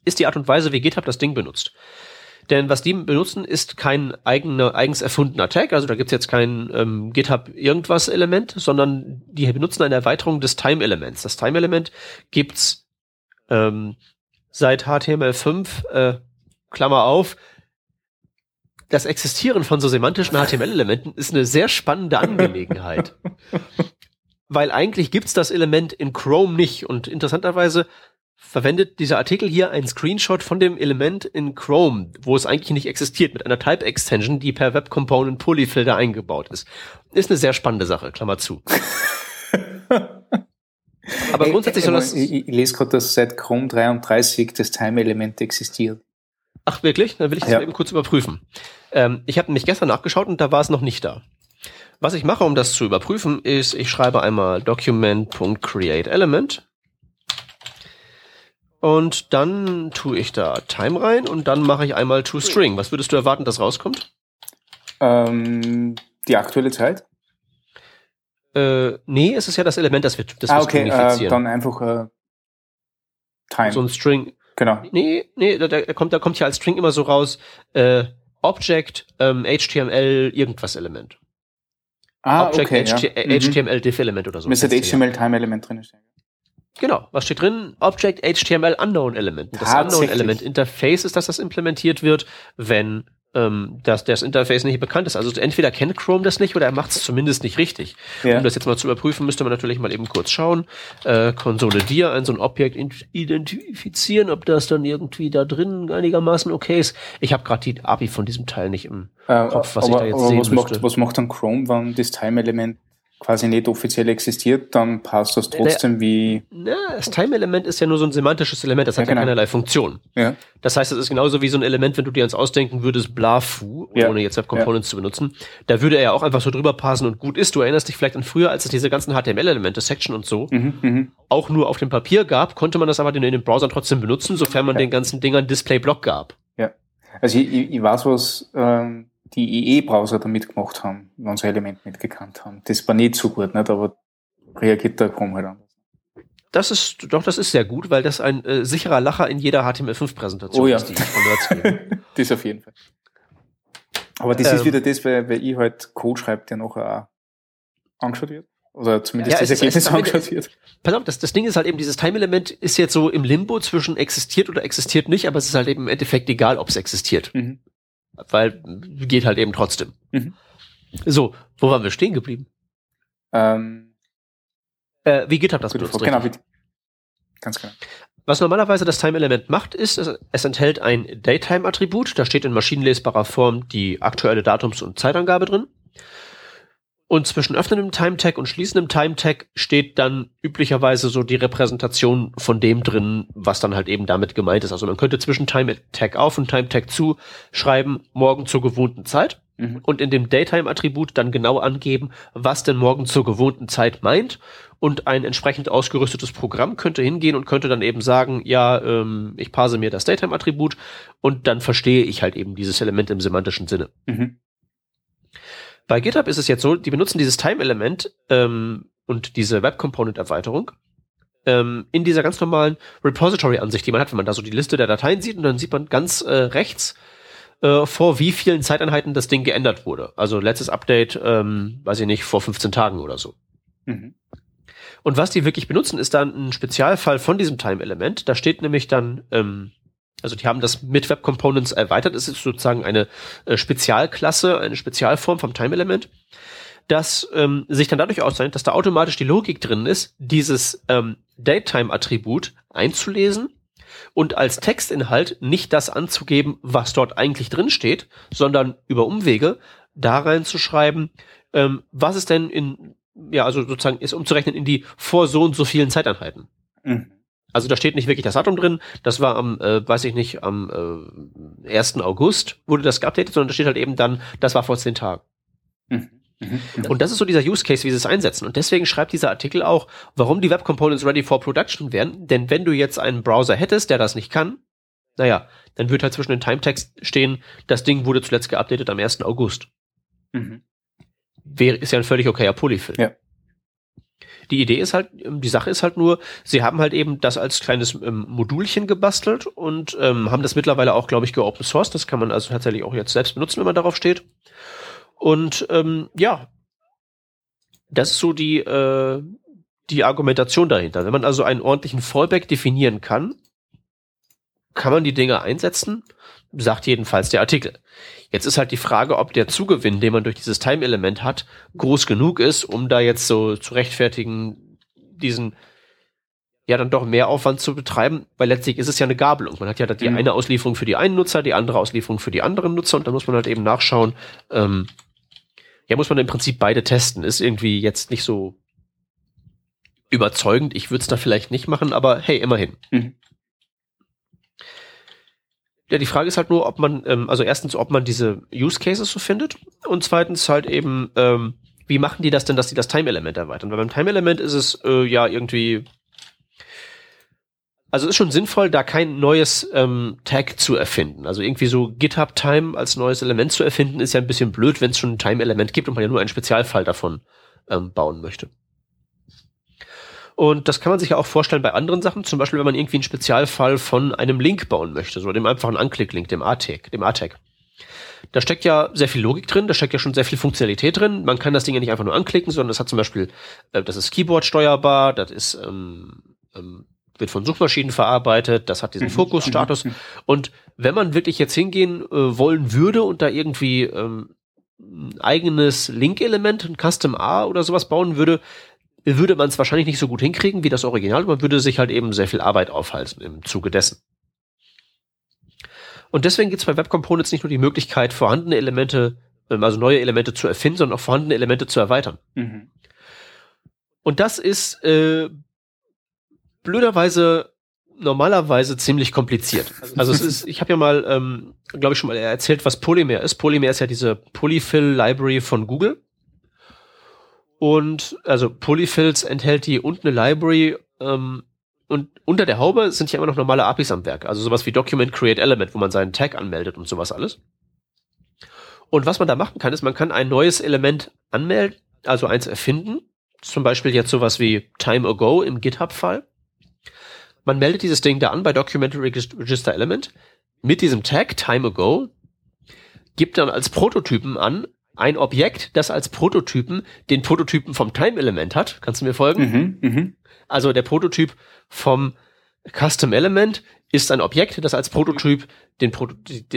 ist die Art und Weise, wie GitHub das Ding benutzt. Denn was die benutzen, ist kein eigener, eigens erfundener Tag. Also da gibt's jetzt kein ähm, GitHub irgendwas Element, sondern die benutzen eine Erweiterung des Time-Elements. Das Time-Element gibt's ähm, seit HTML5, äh, Klammer auf, das Existieren von so semantischen HTML-Elementen ist eine sehr spannende Angelegenheit. Weil eigentlich gibt's das Element in Chrome nicht. Und interessanterweise verwendet dieser Artikel hier einen Screenshot von dem Element in Chrome, wo es eigentlich nicht existiert, mit einer Type Extension, die per Web Component Polyfilter eingebaut ist. Ist eine sehr spannende Sache, Klammer zu. Aber grundsätzlich soll das. Ich, ich lese gerade, dass seit Chrome 33 das Time-Element existiert. Ach wirklich? Dann will ich das ja. eben kurz überprüfen. Ähm, ich habe nämlich gestern nachgeschaut und da war es noch nicht da. Was ich mache, um das zu überprüfen, ist, ich schreibe einmal document.createElement und dann tue ich da Time rein und dann mache ich einmal toString. Was würdest du erwarten, dass rauskommt? Ähm, die aktuelle Zeit? Äh, nee, es ist ja das Element, das wir, das ah, okay, äh, dann einfach äh, Time. So ein String. Genau. Nee, nee, da, da kommt, da kommt ja als String immer so raus, äh, Object, ähm, HTML, irgendwas Element. Ah, Object, okay, HT ja. HTML, mhm. Div Element oder so. Müsste HTML Time Element drin stehen. Genau, was steht drin? Object HTML Unknown Element. Das Unknown Element Interface ist, dass das implementiert wird, wenn ähm, dass das Interface nicht bekannt ist. Also entweder kennt Chrome das nicht oder er macht es zumindest nicht richtig. Ja. Um das jetzt mal zu überprüfen, müsste man natürlich mal eben kurz schauen. Äh, Konsole dir ein so ein Objekt identifizieren, ob das dann irgendwie da drin einigermaßen okay ist. Ich habe gerade die API von diesem Teil nicht im äh, Kopf, was aber, ich da jetzt sehen was müsste. Macht, was macht dann Chrome, wenn das Time-Element quasi nicht offiziell existiert, dann passt das trotzdem wie. Na, das Time-Element ist ja nur so ein semantisches Element, das ja, hat genau. ja keinerlei Funktion. Ja. Das heißt, es ist genauso wie so ein Element, wenn du dir eins ausdenken würdest, Blafu, ja. ohne jetzt Web Components ja. zu benutzen. Da würde er ja auch einfach so drüber passen und gut ist. Du erinnerst dich vielleicht an früher, als es diese ganzen HTML-Elemente, Section und so, mhm, mhm, auch nur auf dem Papier gab, konnte man das aber in den Browsern trotzdem benutzen, sofern man den ganzen Dingern Display-Block gab. Ja. Also ich, ich, ich weiß, was ähm, die IE-Browser da mitgemacht haben, wenn sie Element mitgekannt haben. Das war nicht so gut, nicht? aber reagiert der Chrome halt anders. Das ist, doch, das ist sehr gut, weil das ein äh, sicherer Lacher in jeder HTML5-Präsentation oh, ja. ist, die ich von Nerds Das auf jeden Fall. Aber das ähm, ist wieder das, weil, weil ich halt Code schreibe, der noch auch angeschaut wird. Oder zumindest ja, das Ergebnis angeschaut wird. Pass auf, das, das Ding ist halt eben, dieses Time-Element ist jetzt so im Limbo zwischen existiert oder existiert nicht, aber es ist halt eben im Endeffekt egal, ob es existiert. Mhm weil geht halt eben trotzdem. Mhm. So, wo waren wir stehen geblieben? Ähm, äh, wie GitHub das benutzt. Genau, wie, ganz genau. Was normalerweise das Time-Element macht, ist, es enthält ein Daytime-Attribut. Da steht in maschinenlesbarer Form die aktuelle Datums- und Zeitangabe drin. Und zwischen öffnendem Time-Tag und schließendem Time-Tag steht dann üblicherweise so die Repräsentation von dem drin, was dann halt eben damit gemeint ist. Also man könnte zwischen Time-Tag auf und Time-Tag zu schreiben, morgen zur gewohnten Zeit. mhm. und in dem Daytime-Attribut dann genau angeben, was denn morgen zur gewohnten Zeit meint. Und ein entsprechend ausgerüstetes Programm könnte hingehen und könnte dann eben sagen, ja, ähm, ich parse mir das Daytime-Attribut und dann verstehe ich halt eben dieses Element im semantischen Sinne. Mhm. Bei GitHub ist es jetzt so, die benutzen dieses Time-Element ähm, und diese Web-Component-Erweiterung ähm, in dieser ganz normalen Repository-Ansicht, die man hat, wenn man da so die Liste der Dateien sieht und dann sieht man ganz äh, rechts äh, vor wie vielen Zeiteinheiten das Ding geändert wurde. Also letztes Update, ähm, weiß ich nicht, vor 15 Tagen oder so. Mhm. Und was die wirklich benutzen, ist dann ein Spezialfall von diesem Time-Element. Da steht nämlich dann, ähm, also die haben das mit Web Components erweitert. Es ist sozusagen eine äh, Spezialklasse, eine Spezialform vom Time-Element das ähm, sich dann dadurch auszeichnet, dass da automatisch die Logik drin ist, dieses ähm, Datetime-Attribut einzulesen und als Textinhalt nicht das anzugeben, was dort eigentlich drin steht, sondern über Umwege da reinzuschreiben, ähm, was es denn in, ja, also sozusagen ist umzurechnen in die vor so und so vielen Zeiteinheiten. Mhm. Also da steht nicht wirklich das Datum drin, das war am, äh, weiß ich nicht, am äh, 1. August wurde das geupdatet, sondern da steht halt eben dann, das war vor zehn Tagen. Mhm. Mhm. Und das ist so dieser Use Case, wie sie es einsetzen. Und deswegen schreibt dieser Artikel auch, warum die Web Components ready for production werden. Denn wenn du jetzt einen Browser hättest, der das nicht kann, naja, dann wird halt zwischen den Timetext stehen, das Ding wurde zuletzt geupdatet am 1. August. Mhm. Wäre, ist ja ein völlig okayer Polyfill. Ja. Die Idee ist halt, ähm, die Sache ist halt nur, sie haben halt eben das als kleines ähm, Modulchen gebastelt und ähm, haben das mittlerweile auch, glaube ich, geopen source. Das kann man also tatsächlich auch jetzt selbst benutzen, wenn man darauf steht. Und ähm, ja, das ist so die, äh, die Argumentation dahinter. Wenn man also einen ordentlichen Fallback definieren kann, kann man die Dinge einsetzen, sagt jedenfalls der Artikel. Jetzt ist halt die Frage, ob der Zugewinn, den man durch dieses Time-Element hat, groß genug ist, um da jetzt so zu rechtfertigen, diesen ja dann doch mehr Aufwand zu betreiben, weil letztlich ist es ja eine Gabelung. Man hat ja die mhm. eine Auslieferung für die einen Nutzer, die andere Auslieferung für die anderen Nutzer und dann muss man halt eben nachschauen, ähm, ja, muss man im Prinzip beide testen. Ist irgendwie jetzt nicht so überzeugend. Ich würde es da vielleicht nicht machen, aber hey, immerhin. Mhm. Ja, die Frage ist halt nur, ob man, ähm, also erstens, ob man diese Use Cases so findet und zweitens halt eben, ähm, wie machen die das denn, dass die das Time-Element erweitern? Weil beim Time-Element ist es äh, ja irgendwie also ist schon sinnvoll, da kein neues ähm, Tag zu erfinden. Also irgendwie so GitHub Time als neues Element zu erfinden, ist ja ein bisschen blöd, wenn es schon ein Time-Element gibt und man ja nur einen Spezialfall davon ähm, bauen möchte. Und das kann man sich ja auch vorstellen bei anderen Sachen, zum Beispiel wenn man irgendwie einen Spezialfall von einem Link bauen möchte, so dem einfachen Anklick-Link, dem A-Tag, dem A-Tag. Da steckt ja sehr viel Logik drin, da steckt ja schon sehr viel Funktionalität drin. Man kann das Ding ja nicht einfach nur anklicken, sondern das hat zum Beispiel, äh, das ist Keyboard steuerbar, das ist ähm, ähm, wird von Suchmaschinen verarbeitet, das hat diesen. Fokusstatus. Und wenn man wirklich jetzt hingehen äh, wollen würde und da irgendwie ähm, ein eigenes Link-Element, ein Custom A oder sowas bauen würde, würde man es wahrscheinlich nicht so gut hinkriegen wie das Original. Man würde sich halt eben sehr viel Arbeit aufhalten im Zuge dessen. Und deswegen gibt es bei Web Components nicht nur die Möglichkeit, vorhandene Elemente, ähm, also neue Elemente zu erfinden, sondern auch vorhandene Elemente zu erweitern. Mhm. Und das ist äh, blöderweise normalerweise ziemlich kompliziert. Also es ist, ich habe ja mal, ähm, glaube ich schon mal erzählt, was Polymer ist. Polymer ist ja diese Polyfill Library von Google. Und also Polyfills enthält die und eine Library ähm, und unter der Haube sind ja immer noch normale APIs am Werk. Also sowas wie Document Create Element, wo man seinen Tag anmeldet und sowas alles. Und was man da machen kann, ist, man kann ein neues Element anmelden, also eins erfinden. Zum Beispiel jetzt sowas wie Time Ago im GitHub-Fall man meldet dieses Ding da an bei Documentary Register Element mit diesem Tag Time Ago, gibt dann als Prototypen an ein Objekt, das als Prototypen den Prototypen vom Time Element hat. Kannst du mir folgen? Mhm, mh. Also der Prototyp vom Custom Element ist ein Objekt, das als Prototyp den Pro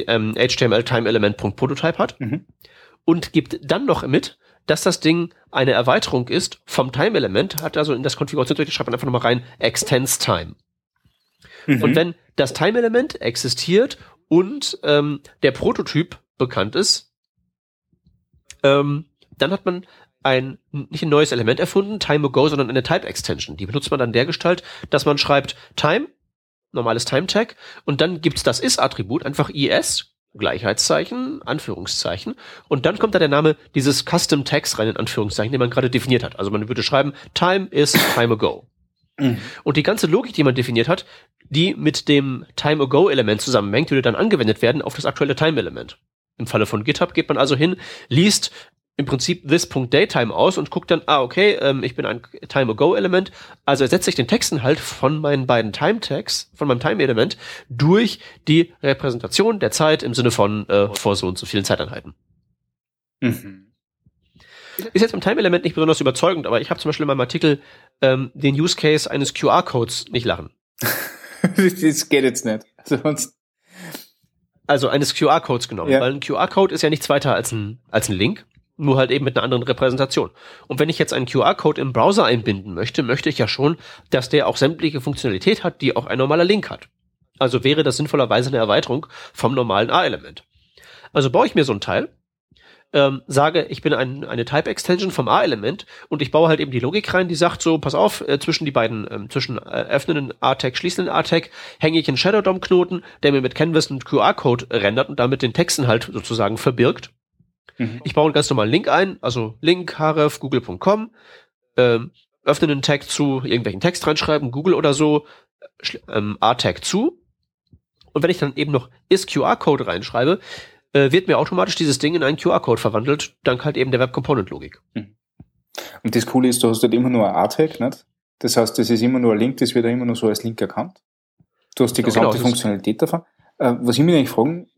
ähm, HTML Time Element Prototype hat mhm. und gibt dann noch mit, dass das Ding eine Erweiterung ist vom Time Element, hat also in das Konfigurationsdirektiv schreibt man einfach nochmal rein extends time. Mhm. Und wenn das Time-Element existiert und ähm, der Prototyp bekannt ist, ähm, dann hat man ein nicht ein neues Element erfunden, Time Ago, sondern eine Type Extension. Die benutzt man dann der Gestalt, dass man schreibt Time, normales Time Tag, und dann gibt's das is-Attribut, einfach is, Gleichheitszeichen, Anführungszeichen. Und dann kommt da der Name dieses Custom Text rein, in Anführungszeichen, den man gerade definiert hat. Also man würde schreiben, time is time ago. Mhm. Und die ganze Logik, die man definiert hat, die mit dem Time Ago Element zusammenhängt, würde dann angewendet werden auf das aktuelle Time Element. Im Falle von GitHub geht man also hin, liest im Prinzip this.datetime aus und guckt dann, ah, okay, ähm, ich bin ein Time Ago Element, also ersetze ich den Textinhalt von meinen beiden Time Tags, von meinem Time Element, durch die Repräsentation der Zeit im Sinne von äh, vor so und so vielen Zeiteinheiten. Mhm. Ist jetzt beim Time-Element nicht besonders überzeugend, aber ich habe zum Beispiel in meinem Artikel ähm, den Use Case eines QR-Codes nicht lachen. das geht jetzt nicht. Sonst also eines QR-Codes genommen, ja. weil ein QR-Code ist ja nichts weiter als ein, als ein Link, nur halt eben mit einer anderen Repräsentation. Und wenn ich jetzt einen QR-Code im Browser einbinden möchte, möchte ich ja schon, dass der auch sämtliche Funktionalität hat, die auch ein normaler Link hat. Also wäre das sinnvollerweise eine Erweiterung vom normalen A-Element. Also baue ich mir so ein Teil, ähm, sage, ich bin ein, eine Type-Extension vom A-Element und ich baue halt eben die Logik rein, die sagt so, pass auf, äh, zwischen die beiden, ähm, zwischen äh, öffnenden A-Tag, schließenden A-Tag hänge ich einen Shadow DOM-Knoten, der mir mit Canvas einen QR-Code rendert und damit den Texten halt sozusagen verbirgt. Mhm. Ich baue einen ganz normalen Link ein, also Link, href, google.com, ähm, öffne einen Tag zu, irgendwelchen Text reinschreiben, Google oder so, ähm, A-Tag zu. Und wenn ich dann eben noch is QR-Code reinschreibe, äh, wird mir automatisch dieses Ding in einen QR-Code verwandelt, dank halt eben der Web Component Logik. Mhm. Und das Coole ist, du hast halt immer nur ein A-Tag, nicht? Das heißt, das ist immer nur ein Link, das wird ja immer nur so als Link erkannt. Du hast die gesamte genau, Funktionalität davon. Äh, was ich mir eigentlich fragen,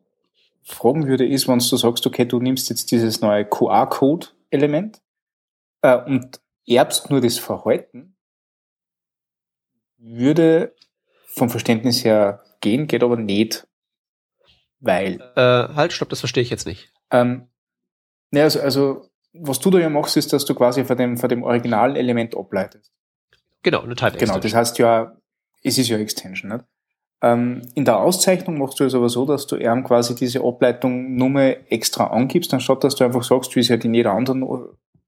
fragen würde, ist, wenn du sagst, okay, du nimmst jetzt dieses neue QR-Code-Element äh, und erbst nur das Verhalten, würde vom Verständnis her gehen, geht aber nicht. Weil. Äh, halt, stopp, das verstehe ich jetzt nicht. Ähm, ne, also, also, was du da ja machst, ist, dass du quasi von dem, von dem originalen Element ableitest. Genau, eine Type Genau, das heißt ja, es ist ja Extension, nicht? Ähm, in der Auszeichnung machst du es aber so, dass du eben quasi diese Ableitung nur extra angibst, anstatt dass du einfach sagst, wie es halt in jeder anderen,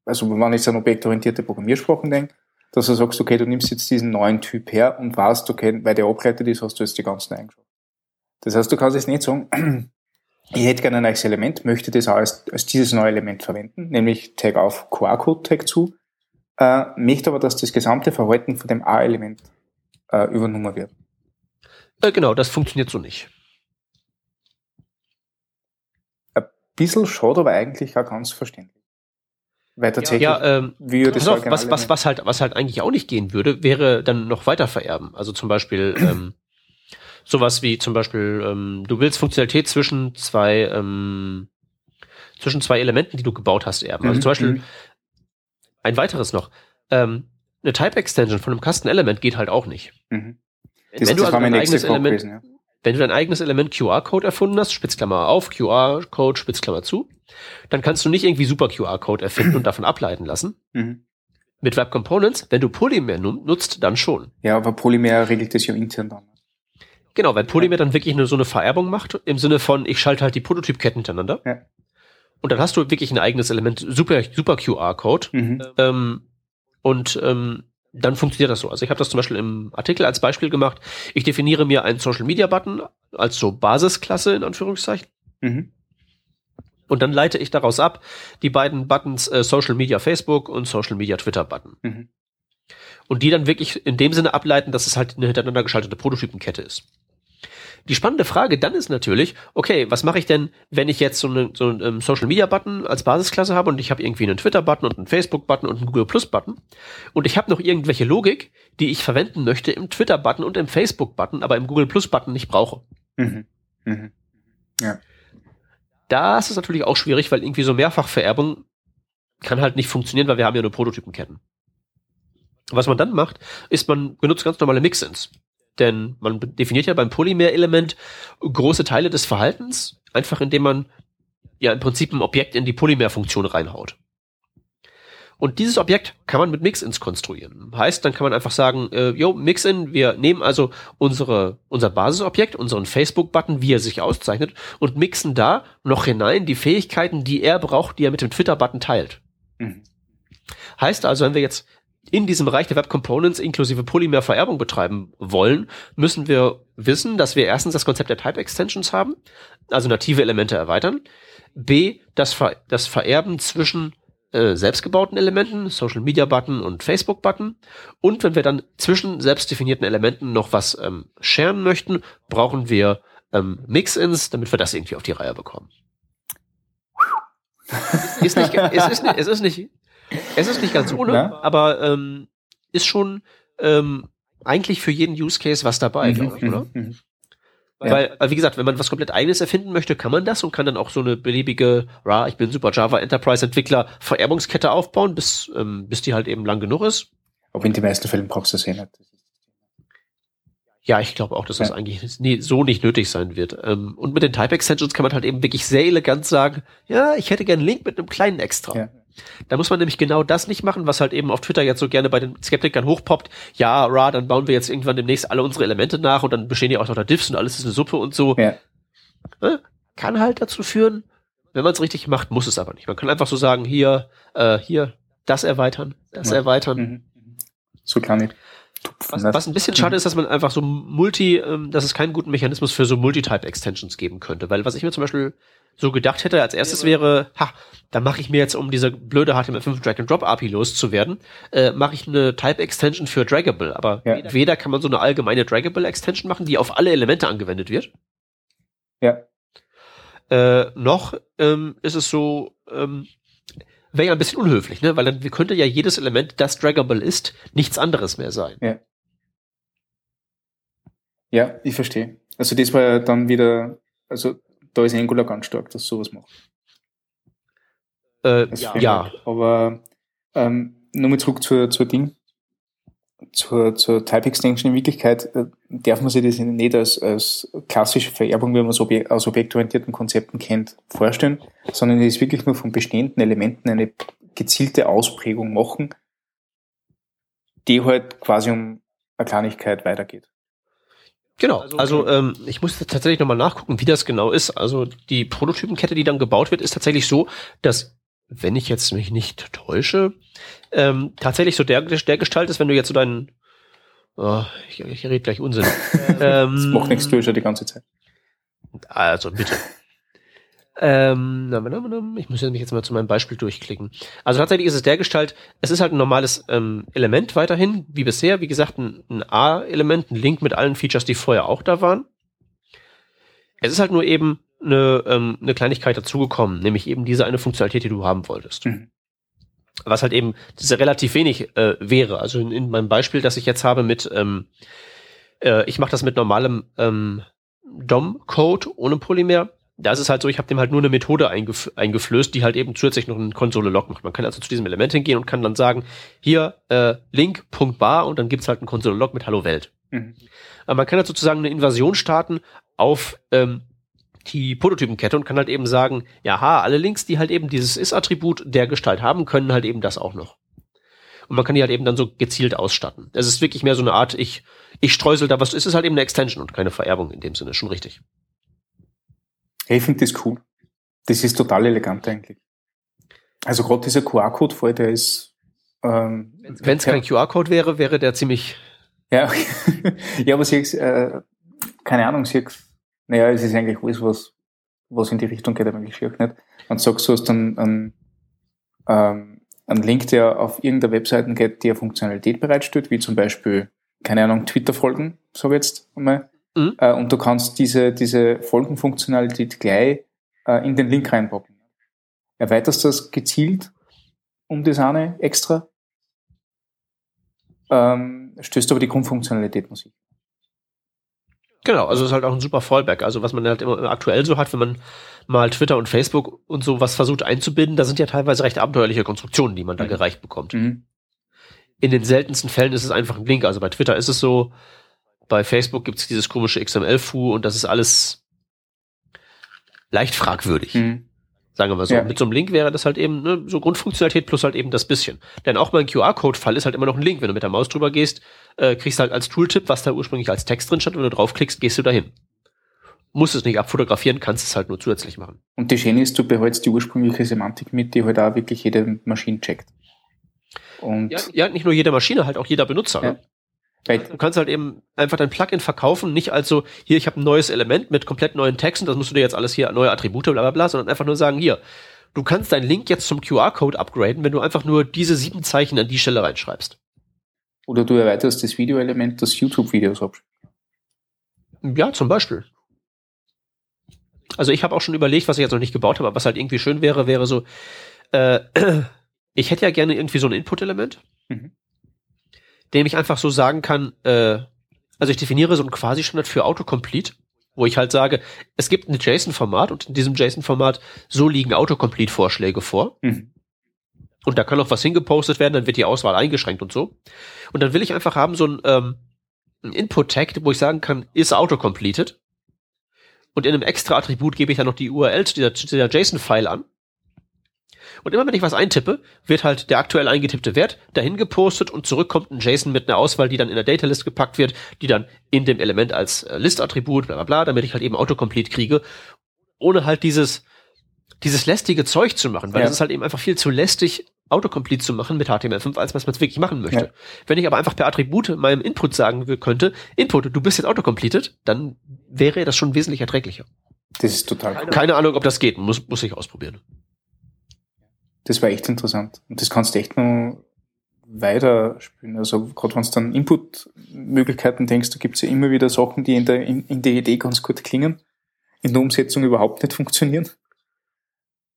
also wenn man jetzt an objektorientierte Programmiersprachen denkt, dass du sagst, okay, du nimmst jetzt diesen neuen Typ her und weißt, okay, weil der abgeleitet ist, hast du jetzt die ganzen eingeschaut. Das heißt, du kannst jetzt nicht sagen, ich hätte gerne ein neues Element, möchte das auch als, als dieses neue Element verwenden, nämlich Tag auf QR-Code Tag zu, äh, möchte aber, dass das gesamte Verhalten von dem A-Element äh, übernommen wird. Äh, genau, das funktioniert so nicht. Ein bisschen schade, aber eigentlich auch ganz verständlich. Weil tatsächlich, ja, ähm, wie das auf, was, was, was halt, was halt eigentlich auch nicht gehen würde, wäre dann noch weiter vererben. Also zum Beispiel, ähm, sowas wie zum Beispiel, ähm, du willst Funktionalität zwischen zwei, ähm, zwischen zwei Elementen, die du gebaut hast, erben. Also mhm. zum Beispiel mhm. ein weiteres noch. Ähm, eine Type-Extension von einem Custom-Element geht halt auch nicht. Mhm. Das, wenn, du also dein eigenes Element, gewesen, ja. wenn du dein eigenes Element QR-Code erfunden hast, Spitzklammer auf, QR-Code, Spitzklammer zu, dann kannst du nicht irgendwie super QR-Code erfinden und davon ableiten lassen. Mhm. Mit Web Components, wenn du Polymer nutzt, dann schon. Ja, aber Polymer regelt das ja intern dann. Genau, weil Polymer dann wirklich nur so eine Vererbung macht, im Sinne von, ich schalte halt die Prototypketten hintereinander. Ja. Und dann hast du wirklich ein eigenes Element, super, super QR-Code. Mhm. Ähm, und ähm, dann funktioniert das so. Also ich habe das zum Beispiel im Artikel als Beispiel gemacht. Ich definiere mir einen Social Media Button als so Basisklasse in Anführungszeichen. Mhm. Und dann leite ich daraus ab die beiden Buttons äh, Social Media Facebook und Social Media Twitter Button. Mhm. Und die dann wirklich in dem Sinne ableiten, dass es halt eine hintereinander geschaltete Prototypenkette ist. Die spannende Frage dann ist natürlich, okay, was mache ich denn, wenn ich jetzt so, eine, so einen um, Social Media Button als Basisklasse habe und ich habe irgendwie einen Twitter Button und einen Facebook Button und einen Google Plus Button und ich habe noch irgendwelche Logik, die ich verwenden möchte im Twitter Button und im Facebook Button, aber im Google Plus Button nicht brauche. Mhm. Mhm. Ja. Das ist natürlich auch schwierig, weil irgendwie so Mehrfachvererbung kann halt nicht funktionieren, weil wir haben ja nur Prototypenketten. Was man dann macht, ist, man benutzt ganz normale Mixins. Denn man definiert ja beim Polymer-Element große Teile des Verhaltens, einfach indem man ja im Prinzip ein Objekt in die Polymer-Funktion reinhaut. Und dieses Objekt kann man mit Mixins konstruieren. Heißt, dann kann man einfach sagen, äh, yo, Mixin, wir nehmen also unsere, unser Basisobjekt, unseren Facebook-Button, wie er sich auszeichnet, und mixen da noch hinein die Fähigkeiten, die er braucht, die er mit dem Twitter-Button teilt. Mhm. Heißt also, wenn wir jetzt in diesem Bereich der Web Components inklusive Polymer-Vererbung betreiben wollen, müssen wir wissen, dass wir erstens das Konzept der Type Extensions haben, also native Elemente erweitern, b, das, Ver das Vererben zwischen äh, selbstgebauten Elementen, Social Media Button und Facebook Button. Und wenn wir dann zwischen selbstdefinierten Elementen noch was ähm, sharen möchten, brauchen wir ähm, Mix-ins, damit wir das irgendwie auf die Reihe bekommen. ist nicht, es, ist nicht, es, ist nicht, es ist nicht ganz ohne, ja? aber ähm, ist schon ähm, eigentlich für jeden Use Case was dabei, mhm, glaube ich, oder? Mhm. mhm. Weil, ja. wie gesagt, wenn man was komplett eigenes erfinden möchte, kann man das und kann dann auch so eine beliebige, ra, ich bin super Java Enterprise Entwickler, Vererbungskette aufbauen, bis, ähm, bis die halt eben lang genug ist. Aber in den meisten Fällen brauchst du es eh nicht. Ja, ich glaube auch, dass das eigentlich nie, so nicht nötig sein wird. Ähm, und mit den Type Extensions kann man halt eben wirklich sehr elegant sagen, ja, ich hätte gern einen Link mit einem kleinen Extra. Ja. Da muss man nämlich genau das nicht machen, was halt eben auf Twitter jetzt so gerne bei den Skeptikern hochpoppt. Ja, ra, dann bauen wir jetzt irgendwann demnächst alle unsere Elemente nach und dann bestehen ja auch noch da Diffs und alles ist eine Suppe und so. Ja. Ne? Kann halt dazu führen, wenn man es richtig macht, muss es aber nicht. Man kann einfach so sagen, hier, äh, hier, das erweitern, das ja. erweitern. Mhm. So kleine was, was ein bisschen schade ist, dass man einfach so Multi, ähm, dass es keinen guten Mechanismus für so Multi-Type-Extensions geben könnte. Weil was ich mir zum Beispiel so gedacht hätte, als erstes wäre, ha, da mache ich mir jetzt, um diese blöde HTML5 Drag-and-Drop-API loszuwerden, äh, mache ich eine Type-Extension für Draggable. Aber ja. weder kann man so eine allgemeine Draggable-Extension machen, die auf alle Elemente angewendet wird. Ja. Äh, noch ähm, ist es so, ähm, wäre ja ein bisschen unhöflich, ne? Weil dann könnte ja jedes Element, das draggable ist, nichts anderes mehr sein. Ja. Ja, ich verstehe. Also das war ja dann wieder, also da ist Angular ganz stark, dass sowas macht. Äh, ja. ja. Aber ähm, nochmal zurück zur, zur Ding, zur, zur Type Extension. In Wirklichkeit äh, darf man sich das nicht als, als klassische Vererbung, wie man es Obje aus objektorientierten Konzepten kennt, vorstellen, sondern es ist wirklich nur von bestehenden Elementen eine gezielte Ausprägung machen, die halt quasi um eine Kleinigkeit weitergeht. Genau, also, also ähm, ich muss tatsächlich nochmal nachgucken, wie das genau ist. Also die Prototypenkette, die dann gebaut wird, ist tatsächlich so, dass, wenn ich jetzt mich nicht täusche, ähm, tatsächlich so der, der Gestalt ist, wenn du jetzt so deinen oh, ich, ich rede gleich Unsinn. ähm, das macht nichts, du schon die ganze Zeit. Also bitte. Ähm, ich muss mich jetzt mal zu meinem Beispiel durchklicken. Also tatsächlich ist es der Gestalt, es ist halt ein normales ähm, Element weiterhin, wie bisher. Wie gesagt, ein, ein A-Element, ein Link mit allen Features, die vorher auch da waren. Es ist halt nur eben eine, ähm, eine Kleinigkeit dazugekommen, nämlich eben diese eine Funktionalität, die du haben wolltest. Mhm. Was halt eben diese relativ wenig äh, wäre. Also in, in, meinem Beispiel, das ich jetzt habe mit, ähm, äh, ich mache das mit normalem ähm, DOM-Code ohne Polymer da ist es halt so, ich habe dem halt nur eine Methode eingef eingeflößt, die halt eben zusätzlich noch einen Konsole-Log macht. Man kann also zu diesem Element hingehen und kann dann sagen, hier äh, link.bar und dann gibt's halt einen Konsole-Log mit Hallo Welt. Mhm. Aber man kann halt sozusagen eine Invasion starten auf ähm, die Prototypenkette und kann halt eben sagen, ja, alle Links, die halt eben dieses Ist-Attribut der Gestalt haben, können halt eben das auch noch. Und man kann die halt eben dann so gezielt ausstatten. Es ist wirklich mehr so eine Art, ich, ich streusel da was, es ist halt eben eine Extension und keine Vererbung in dem Sinne, schon richtig. Ich finde das cool. Das ist total elegant eigentlich. Also gerade dieser QR-Code-Fall, der ist. Ähm, Wenn es kein QR-Code wäre, wäre der ziemlich. Ja, ja aber sie, äh, keine Ahnung, sie, naja, es ist eigentlich alles, was, was in die Richtung geht, eigentlich schier nicht. Und sagst, du hast dann einen, ähm, einen Link, der auf irgendeiner Webseite geht, die eine Funktionalität bereitstellt, wie zum Beispiel, keine Ahnung, Twitter-Folgen, sag jetzt einmal. Mhm. Äh, und du kannst diese, diese Folgenfunktionalität gleich äh, in den Link reinpacken. Erweiterst das gezielt um das eine extra, ähm, stößt aber die Grundfunktionalität muss ich. Genau, also es ist halt auch ein super Fallback. Also was man halt immer aktuell so hat, wenn man mal Twitter und Facebook und so was versucht einzubinden, da sind ja teilweise recht abenteuerliche Konstruktionen, die man da mhm. gereicht bekommt. Mhm. In den seltensten Fällen ist es einfach ein Link. Also bei Twitter ist es so, bei Facebook gibt es dieses komische XML-Fu und das ist alles leicht fragwürdig. Mhm. Sagen wir mal so. Ja. Mit so einem Link wäre das halt eben ne, so Grundfunktionalität plus halt eben das bisschen. Denn auch mein QR-Code-Fall ist halt immer noch ein Link. Wenn du mit der Maus drüber gehst, äh, kriegst du halt als Tooltip, was da ursprünglich als Text drin stand. Wenn du draufklickst, gehst du dahin. Musst es nicht abfotografieren, kannst es halt nur zusätzlich machen. Und die Schöne ist, du behältst die ursprüngliche Semantik mit, die halt auch wirklich jede Maschine checkt. Und Ja, ja, nicht nur jede Maschine, halt auch jeder Benutzer. Ja. Ne? Du kannst halt eben einfach dein Plugin verkaufen, nicht als so, hier, ich habe ein neues Element mit komplett neuen Texten, das musst du dir jetzt alles hier, neue Attribute, bla bla bla, sondern einfach nur sagen, hier, du kannst deinen Link jetzt zum QR-Code upgraden, wenn du einfach nur diese sieben Zeichen an die Stelle reinschreibst. oder du erweiterst das Videoelement, das YouTube-Videos abspielt. Ja, zum Beispiel. Also ich habe auch schon überlegt, was ich jetzt noch nicht gebaut habe, aber was halt irgendwie schön wäre, wäre so, äh, ich hätte ja gerne irgendwie so ein Input-Element, Mhm. Dem ich einfach so sagen kann, äh, also ich definiere so ein Quasi-Standard für Autocomplete, wo ich halt sage, es gibt ein JSON-Format und in diesem JSON-Format so liegen Autocomplete-Vorschläge vor. Mhm. Und da kann auch was hingepostet werden, dann wird die Auswahl eingeschränkt und so. Und dann will ich einfach haben so ein, ähm, ein Input-Tag, wo ich sagen kann, ist autocompleted. Und in einem extra Attribut gebe ich dann noch die URL zu dieser, zu dieser JSON-File an. Und immer wenn ich was eintippe, wird halt der aktuell eingetippte Wert dahin gepostet und zurückkommt ein JSON mit einer Auswahl, die dann in der Datalist gepackt wird, die dann in dem Element als äh, List-Attribut, bla bla bla, damit ich halt eben Autocomplete kriege, ohne halt dieses, dieses lästige Zeug zu machen, weil Ja. das ist halt eben einfach viel zu lästig, Autocomplete zu machen mit HTML5, als was man es wirklich machen möchte. Ja. Wenn ich aber einfach per Attribut meinem Input sagen könnte, Input, du bist jetzt autocompleted, dann wäre das schon wesentlich erträglicher. Das ist total cool. Keine Ahnung, ob das geht, muss, muss ich ausprobieren. Das war echt interessant. Und das kannst du echt noch weiterspielen. Also gerade wenn du dann Input-Möglichkeiten denkst, da gibt's ja immer wieder Sachen, die in der, in, in der Idee ganz gut klingen, in der Umsetzung überhaupt nicht funktionieren.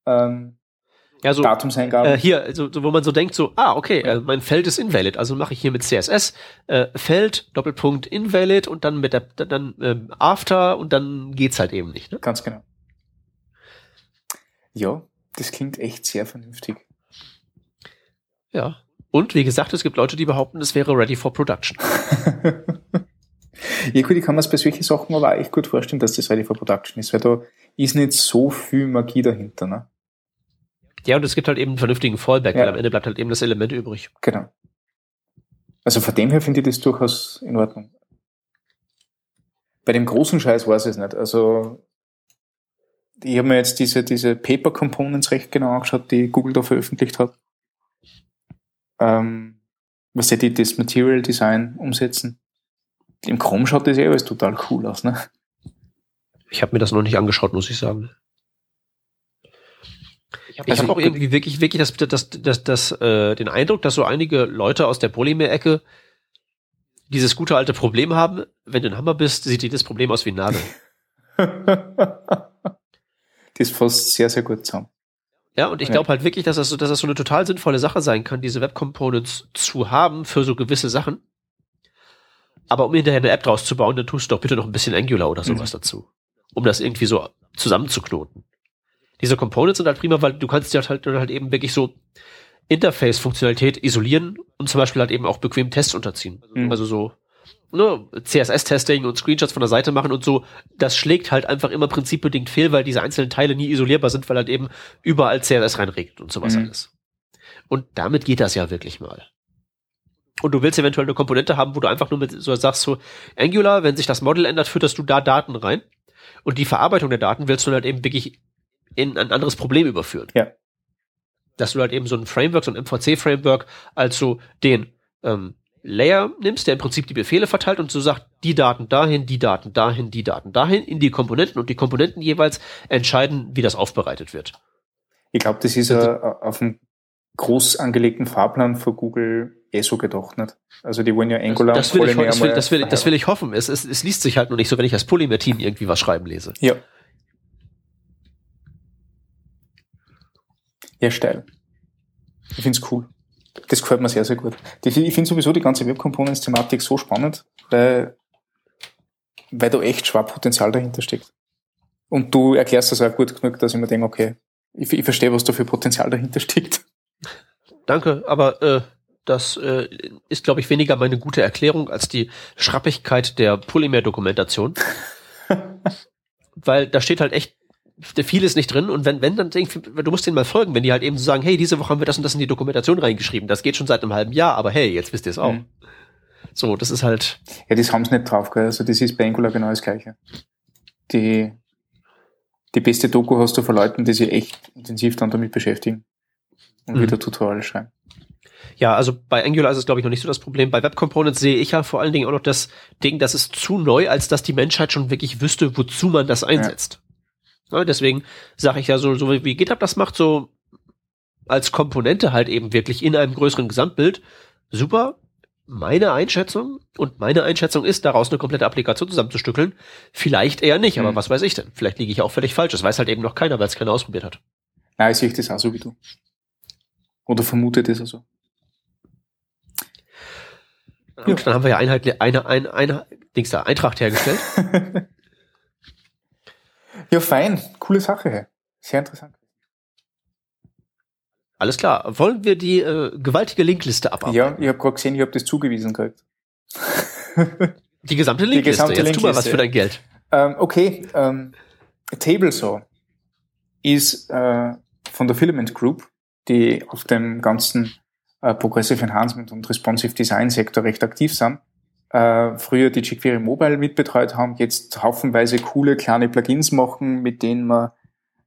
Ähm, Ja, so, Datumseingaben. äh, hier, also, so, wo man so denkt, so, ah, okay, äh, mein Feld ist invalid, also mache ich hier mit CSS äh, Feld, Doppelpunkt invalid und dann mit der, dann ähm, after und dann geht's halt eben nicht. Ne? Ganz genau. Ja, das klingt echt sehr vernünftig. Ja. Und wie gesagt, es gibt Leute, die behaupten, es wäre ready for production. ja gut, ich kann mir das bei solchen Sachen aber auch echt gut vorstellen, dass das ready for production ist, weil da ist nicht so viel Magie dahinter. Ne? Ja, und es gibt halt eben einen vernünftigen Fallback, Ja. weil am Ende bleibt halt eben das Element übrig. Genau. Also von dem her finde ich das durchaus in Ordnung. Bei dem großen Scheiß weiß ich es nicht. Also ich habe mir jetzt diese, diese Paper Components recht genau angeschaut, die Google da veröffentlicht hat. Ähm, was die das Material Design umsetzen. Im Chrome schaut das eh alles total cool aus, ne? Ich habe mir das noch nicht angeschaut, muss ich sagen. Ich habe Also auch irgendwie wirklich, wirklich das, das, das, das, äh, den Eindruck, dass so einige Leute aus der Polymer-Ecke dieses gute alte Problem haben, wenn du ein Hammer bist, sieht jedes Problem aus wie ein Nagel. das fasst sehr, sehr gut zusammen. Ja, und ich glaube halt wirklich, dass das, so, dass das so eine total sinnvolle Sache sein kann, diese Web Components zu haben für so gewisse Sachen. Aber um hinterher eine App draus zu bauen, dann tust du doch bitte noch ein bisschen Angular oder sowas dazu. Um das irgendwie so zusammenzuknoten. Diese Components sind halt prima, weil du kannst ja halt, halt eben wirklich so Interface-Funktionalität isolieren und zum Beispiel halt eben auch bequem Tests unterziehen. Mhm. Also so ne, CSS-Testing und Screenshots von der Seite machen und so, das schlägt halt einfach immer prinzipbedingt fehl, weil diese einzelnen Teile nie isolierbar sind, weil halt eben überall CSS reinregt und sowas Mhm. alles. Und damit geht das ja wirklich mal. Und du willst eventuell eine Komponente haben, wo du einfach nur mit so sagst so Angular, wenn sich das Model ändert, fütterst du da Daten rein und die Verarbeitung der Daten willst du halt eben wirklich in ein anderes Problem überführen. Ja. Dass du halt eben so ein Framework, so ein MVC-Framework als so den ähm, Layer nimmst, der im Prinzip die Befehle verteilt und so sagt, die Daten dahin, die Daten dahin, die Daten dahin, in die Komponenten und die Komponenten jeweils entscheiden, wie das aufbereitet wird. Ich glaube, das ist Also- auf einem groß angelegten Fahrplan für Google eh so gedacht, nicht? Also die wollen ja Angular das, will ich, das, will, das, will, das will ich hoffen. Es, es, es liest sich halt nur nicht so, wenn ich als Polymer-Team irgendwie was schreiben lese. Ja. Ja, steil. Ich find's cool. Das gefällt mir sehr, sehr gut. Ich finde sowieso die ganze Web Components Thematik so spannend, weil, weil da echt Schwabpotenzial dahinter steckt. Und du erklärst das auch gut genug, dass ich mir denke, okay, ich, ich verstehe, was da für Potenzial dahinter steckt. Danke, aber äh, das äh, ist, glaube ich, weniger meine gute Erklärung als die Schrappigkeit der Polymer-Dokumentation. Weil da steht halt echt vieles nicht drin und wenn, wenn dann denk, du musst denen mal folgen, wenn die halt eben so sagen, hey, diese Woche haben wir das und das in die Dokumentation reingeschrieben, das geht schon seit einem halben Jahr, aber hey, jetzt wisst ihr es auch. Mhm. So, das ist halt, Ja, das haben sie nicht drauf, gell? Also das ist bei Angular genau das Gleiche. Die, die beste Doku hast du von Leuten, die sich echt intensiv dann damit beschäftigen und Mhm. wieder Tutorials schreiben. Ja, also bei Angular ist es, glaube ich, noch nicht so das Problem. Bei Web Components sehe ich ja vor allen Dingen auch noch das Ding, das ist zu neu, als dass die Menschheit schon wirklich wüsste, wozu man das einsetzt. Ja. Ja, deswegen sage ich ja so, so wie GitHub das macht, so als Komponente halt eben wirklich in einem größeren Gesamtbild. Super. Meine Einschätzung und meine Einschätzung ist, daraus eine komplette Applikation zusammenzustückeln. Vielleicht eher nicht, aber mhm. was weiß ich denn? Vielleicht liege ich auch völlig falsch. Das weiß halt eben noch keiner, weil es keiner ausprobiert hat. Nein, ich sehe das auch so wie du. Oder vermute das also. Und ja. dann haben wir ja Einheit, eine, eine, eine, Dings da, Eintracht hergestellt. ja, fein. Coole Sache. Sehr interessant. Alles klar. Wollen wir die äh, gewaltige Linkliste abarbeiten? Ja, ich habe gerade gesehen, ich habe das zugewiesen gekriegt. die gesamte Linkliste. Die gesamte Jetzt Linkliste. tu mal was für dein Geld. Ähm, okay, ähm, TableSaw ist äh, von der Filament Group, die auf dem ganzen äh, Progressive Enhancement und Responsive Design Sektor recht aktiv sind. Äh, früher die jQuery Mobile mitbetreut haben, jetzt haufenweise coole kleine Plugins machen, mit denen man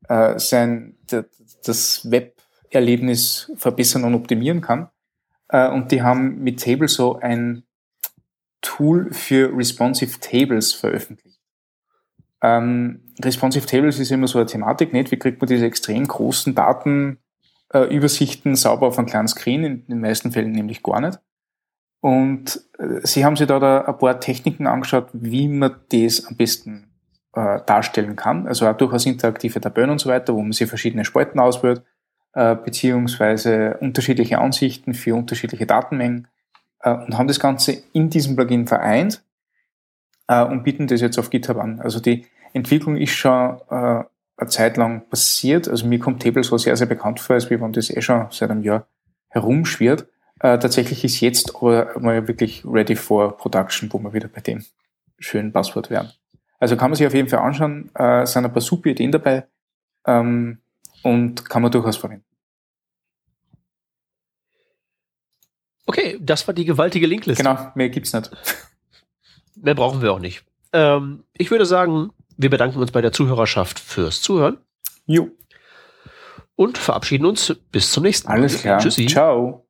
äh, sein das Web-Erlebnis verbessern und optimieren kann. Äh, und die haben mit Table so ein Tool für Responsive Tables veröffentlicht. Ähm, Responsive Tables ist immer so eine Thematik, nicht? Wie kriegt man diese extrem großen Daten äh, sauber auf einem kleinen Screen, in den meisten Fällen nämlich gar nicht. Und äh, sie haben sich da, da ein paar Techniken angeschaut, wie man das am besten äh, darstellen kann. Also auch durchaus interaktive Tabellen und so weiter, wo man sich verschiedene Spalten auswählt, äh, beziehungsweise unterschiedliche Ansichten für unterschiedliche Datenmengen äh, und haben das Ganze in diesem Plugin vereint äh, und bieten das jetzt auf GitHub an. Also die Entwicklung ist schon äh, eine Zeit lang passiert. Also mir kommt Table so sehr, sehr bekannt vor, als wenn das eh schon seit einem Jahr herumschwirrt. Äh, tatsächlich ist jetzt aber mal wirklich ready for production, wo wir wieder bei dem schönen Passwort wären. Also kann man sich auf jeden Fall anschauen, äh, sind ein paar super Ideen dabei ähm, und kann man durchaus verwenden. Okay, das war die gewaltige Linkliste. Genau, mehr gibt's nicht. Mehr brauchen wir auch nicht. Ähm, ich würde sagen, wir bedanken uns bei der Zuhörerschaft fürs Zuhören. Jo. Und verabschieden uns bis zum nächsten Mal. Alles klar. Tschüssi. Ciao.